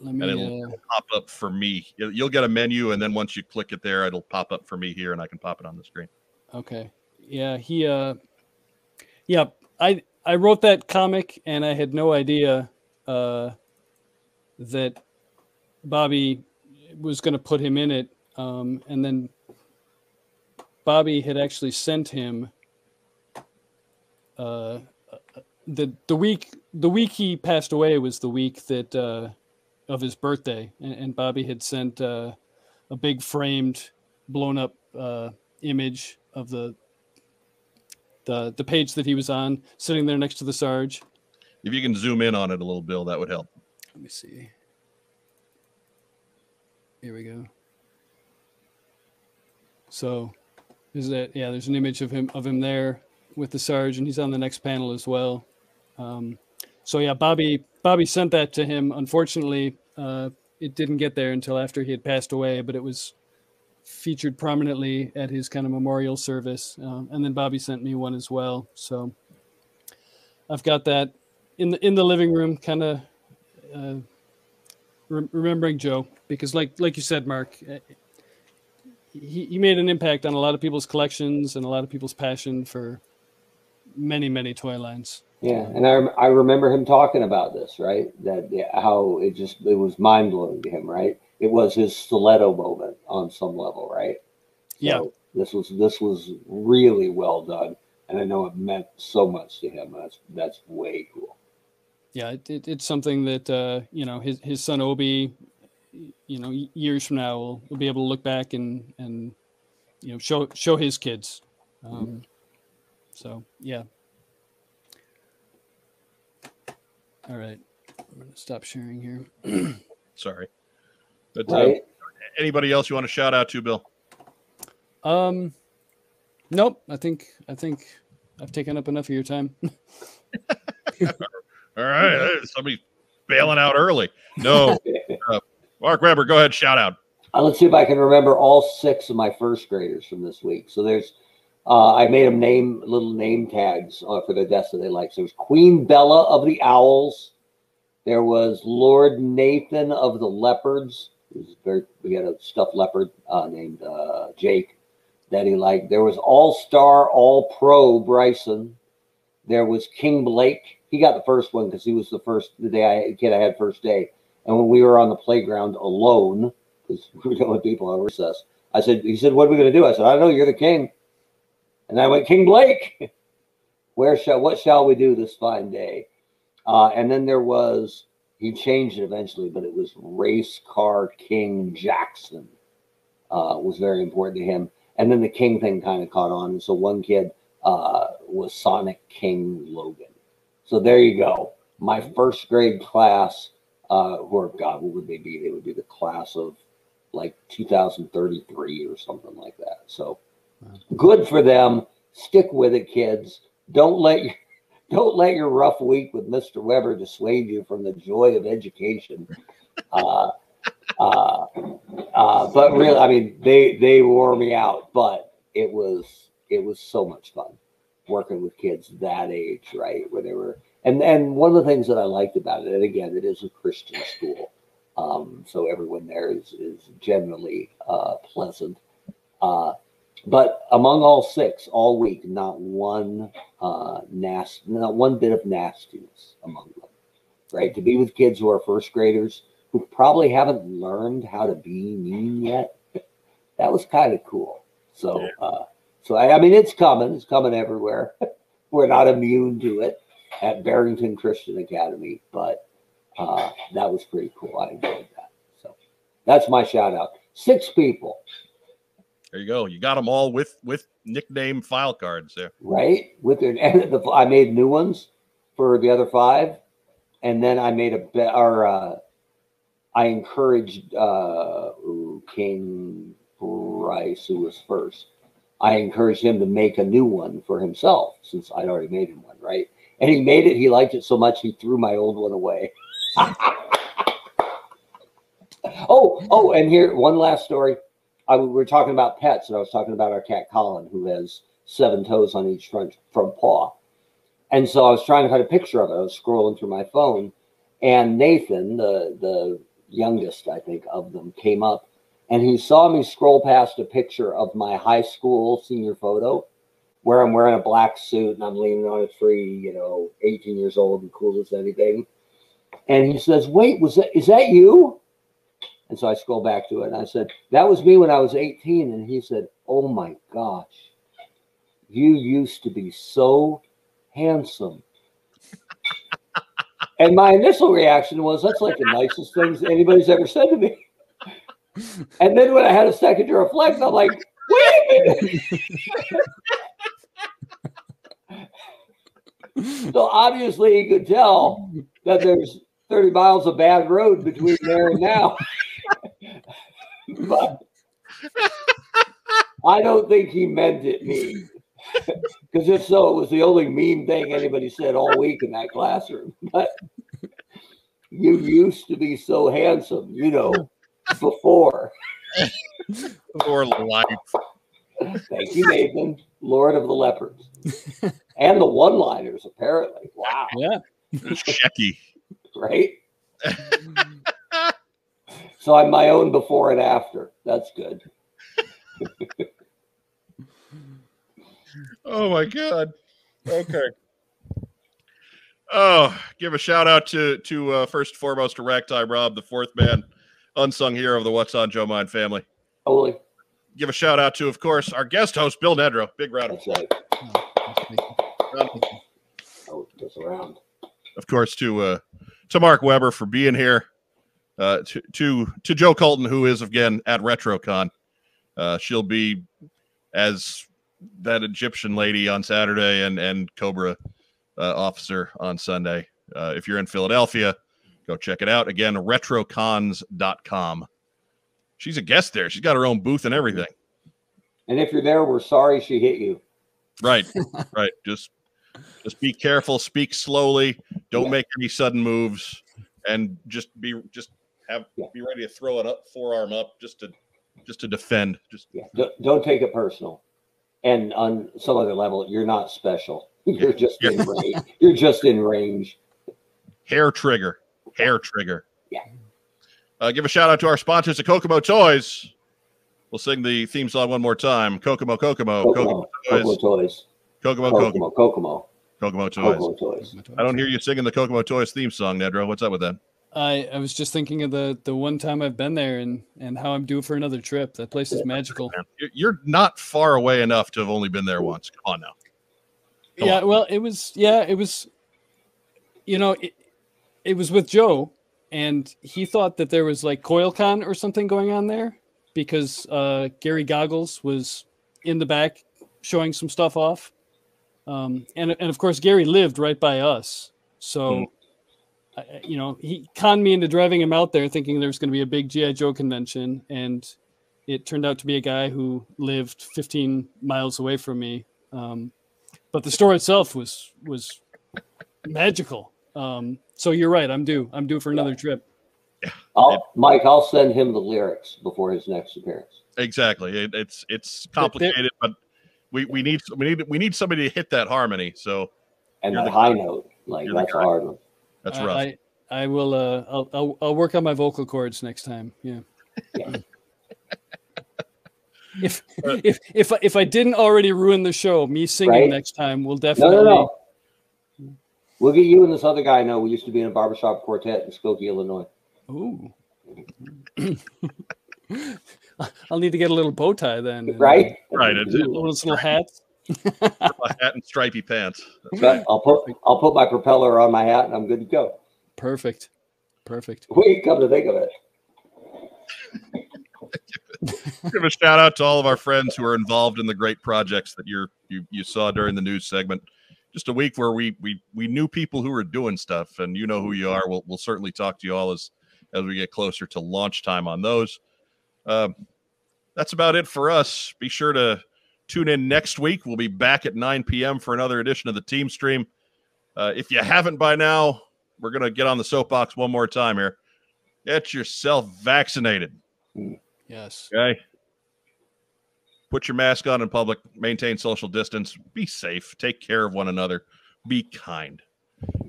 Let and it'll Uh, pop up for me. You'll you'll get a menu, and then once you click it there, it'll pop up for me here, and I can pop it on the screen. okay. Yeah. He. Uh. Yeah. I I wrote that comic, and I had no idea uh, that Bobby was going to put him in it, um, and then Bobby had actually sent him. Uh, the the week the week he passed away was the week that uh, of his birthday, and, and Bobby had sent uh, a big framed, blown up uh, image of the the the page that he was on, sitting there next to the Sarge. If you can zoom in on it a little, Bill, that would help. Let me see. Here we go. So, is that yeah? There's an image of him of him there with the Sarge, and he's on the next panel as well. Um, so yeah, Bobby Bobby sent that to him. Unfortunately, uh, it didn't get there until after he had passed away, but it was featured prominently at his kind of memorial service. Um, and then Bobby sent me one as well. So I've got that in the in the living room, kind of uh, re- remembering Joe because, like like you said, Mark, uh, he he made an impact on a lot of people's collections and a lot of people's passion for many many toy lines. Yeah, and I I remember him talking about this, right? That yeah, how it just it was mind blowing to him, right? It was his stiletto moment on some level, right? Yeah. This was this was really well done, and I know it meant so much to him. That's that's way cool. Yeah, it, it, it's something that uh, you know his his son Obi, you know, years from now will, will be able to look back and and you know show show his kids. Um, So yeah. All right, I'm gonna stop sharing here. Sorry. But uh, Right? anybody else you want to shout out to, Bill? Um, nope. I think I think I've taken up enough of your time. All right, hey, somebody's bailing out early. No, Mark Weber, go ahead, shout out. Uh, let's see if I can remember all six of my first graders from this week. So there's, uh, I made them name little name tags uh, for the deaths that they liked. So it was Queen Bella of the Owls. There was Lord Nathan of the Leopards. Very, we had a stuffed leopard uh, named uh, Jake. that he liked. There was All Star, All Pro Bryson. There was King Blake. He got the first one because he was the first the day I kid I had first day. And when we were on the playground alone, because we were the people on recess, I said, he said, what are we going to do? I said, I don't know. You're the king. And I went, King Blake, where shall, what shall we do this fine day? Uh, and then there was, he changed it eventually, but it was Race Car King Jackson uh, was very important to him. And then the King thing kind of caught on. And so one kid uh, was Sonic King Logan. So there you go. My first grade class, uh, or God, what would they be? They would be the class of like 2033 or something like that. So good for them. Stick with it, kids. Don't let your don't let your rough week with Mr. Weber dissuade you from the joy of education. Uh, uh, uh, but really, I mean, they they wore me out, but it was it was so much fun working with kids that age, right? Where they were, and and one of the things that I liked about it, and again, it is a Christian school, um, so everyone there is is generally uh, pleasant. Uh, but among all six, all week, not one uh, nast, not one bit of nastiness among them. Right, to be with kids who are first graders who probably haven't learned how to be mean yet. that was kind of cool. So, uh, so I, I mean, it's coming. It's coming everywhere. We're not immune to it at Barrington Christian Academy, but uh, that was pretty cool. I enjoyed that. So that's my shout out. Six people. There you go. You got them all with with nickname file cards there. Right. With their and the, I made new ones for the other five, and then I made a bet or uh, I encouraged uh, King Bryce, who was first. I encouraged him to make a new one for himself since I'd already made him one, right? And he made it. He liked it so much he threw my old one away. oh, oh, and here one last story. I, we were talking about pets, and I was talking about our cat Colin, who has seven toes on each front front paw. And so I was trying to find a picture of it. I was scrolling through my phone, and Nathan, the the youngest, I think, of them, came up, and he saw me scroll past a picture of my high school senior photo, where I'm wearing a black suit and I'm leaning on a tree, you know, 18 years old and cool as anything. And he says, "Wait, was that is that you?" And so I scroll back to it and I said, That was me when I was 18. And he said, Oh my gosh, you used to be so handsome. and my initial reaction was, That's like the nicest things anybody's ever said to me. And then when I had a second to reflect, I'm like, Wait a minute. so obviously he could tell that there's 30 miles of bad road between there and now but I don't think he meant it mean. Because if so, it was the only mean thing anybody said all week in that classroom. But you used to be so handsome, you know, before. Before life. Thank you, Nathan, Lord of the Leopards. and the one liners, apparently. Wow. Yeah. Shecky. Right? So I'm my own before and after. That's good. oh my god. Okay. Oh, give a shout out to to uh, first and foremost to Ragtime Rob, the fourth man, unsung hero of the What's on Joe Mind family. Holy. Give a shout out to, of course, our guest host Bill Nedro. Big round of applause. Right. Oh, around. Of course, to uh, to Mark Weber for being here uh, to to to Joe Colton, who is again at RetroCon. Uh, she'll be as that Egyptian lady on Saturday and and Cobra uh, officer on Sunday. Uh, if you're in Philadelphia, go check it out. Again, retrocons.com. She's a guest there. She's got her own booth and everything. And if you're there, we're sorry she hit you. Right, right. Just just be careful. Speak slowly. Don't yeah. make any sudden moves, and just be just have yeah. be ready to throw it up forearm up just to just to defend. Just yeah. don't, don't take it personal. And on some other level, you're not special. You're just in range. You're just in range. Hair trigger. Hair trigger. Yeah. Uh, give a shout out to our sponsors at Kokomo Toys. We'll sing the theme song one more time. Kokomo, Kokomo, Kokomo, Kokomo toys. Kokomo, Kokomo, Kokomo, Kokomo, Kokomo toys. Kokomo toys. I don't hear you singing the Kokomo Toys theme song, Nedro. What's up with that? I, I was just thinking of the the one time I've been there and and how I'm due for another trip. That place is magical. You're- not far away enough to have only been there once. Come on now. Come yeah, on. well, it was yeah, it was. You know, it, it was with Joe, and he thought that there was like CoilCon or something going on there because uh, Gary Goggles was in the back showing some stuff off, um, and and of course Gary lived right by us, so. Hmm. I- I- You know, he conned me into driving him out there, thinking there was going to be a big GI Joe convention, and it turned out to be a guy who lived 15 miles away from me. Um, but the store itself was was magical. Um, so you're right. I'm due. I'm due for another trip. I'll, Mike, I'll send him the lyrics before his next appearance. Exactly. It, it's it's complicated, but we, we need we need we need somebody to hit that harmony. So And the the high guy. note, like You're the that's a hard one. That's I- rough. I, I will. Uh, I'll, I'll I'll work on my vocal cords next time. Yeah. Yeah. if if if I- if I didn't already ruin the show, me singing Right. next time will definitely. no, no. no. We'll get you and this other guy I know. We used to be in a barbershop quartet in Skokie, Illinois. Ooh. I'll need to get a little bow tie then. and Right? Right, it's- Those little hats. A hat and stripy pants. But I'll put I'll put my propeller on my hat and I'm good to go. Perfect. Perfect. Wait, come to think of it. Give a shout out to all of our friends who are involved in the great projects that you're you you saw during the news segment. Just a week where we we we knew people who were doing stuff, and you know who you are. We'll we'll certainly talk to you all as as we get closer to launch time on those. Um, that's about it for us. Be sure to tune in next week. We'll be back at 9 p.m. for another edition of the Team Stream. Uh, if you haven't by now, we're gonna get on the soapbox one more time here. Get yourself vaccinated. Yes. Okay. Put your mask on in public, maintain social distance, be safe, take care of one another, be kind.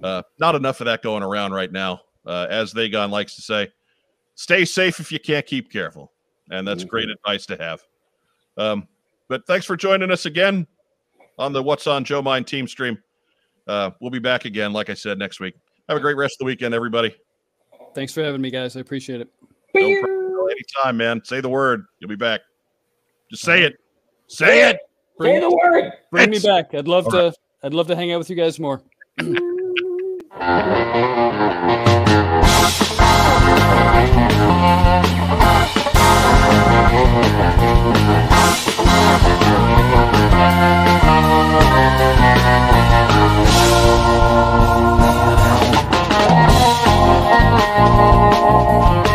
Uh, not enough of that going around right now. Uh, as Vagon likes to say, stay safe if you can't keep careful. And that's great advice to have. Um, but thanks for joining us again on the What's on Joe Mind team stream. Uh, we'll be back again, like I said, next week. Have a great rest of the weekend, everybody. Thanks for having me, guys. I appreciate it. Anytime, man. Say the word. You'll be back. Just say it. Say it. Bring, say the word. Bring me back. I'd love to. I'd love to hang out with you guys more. Thank you. Thank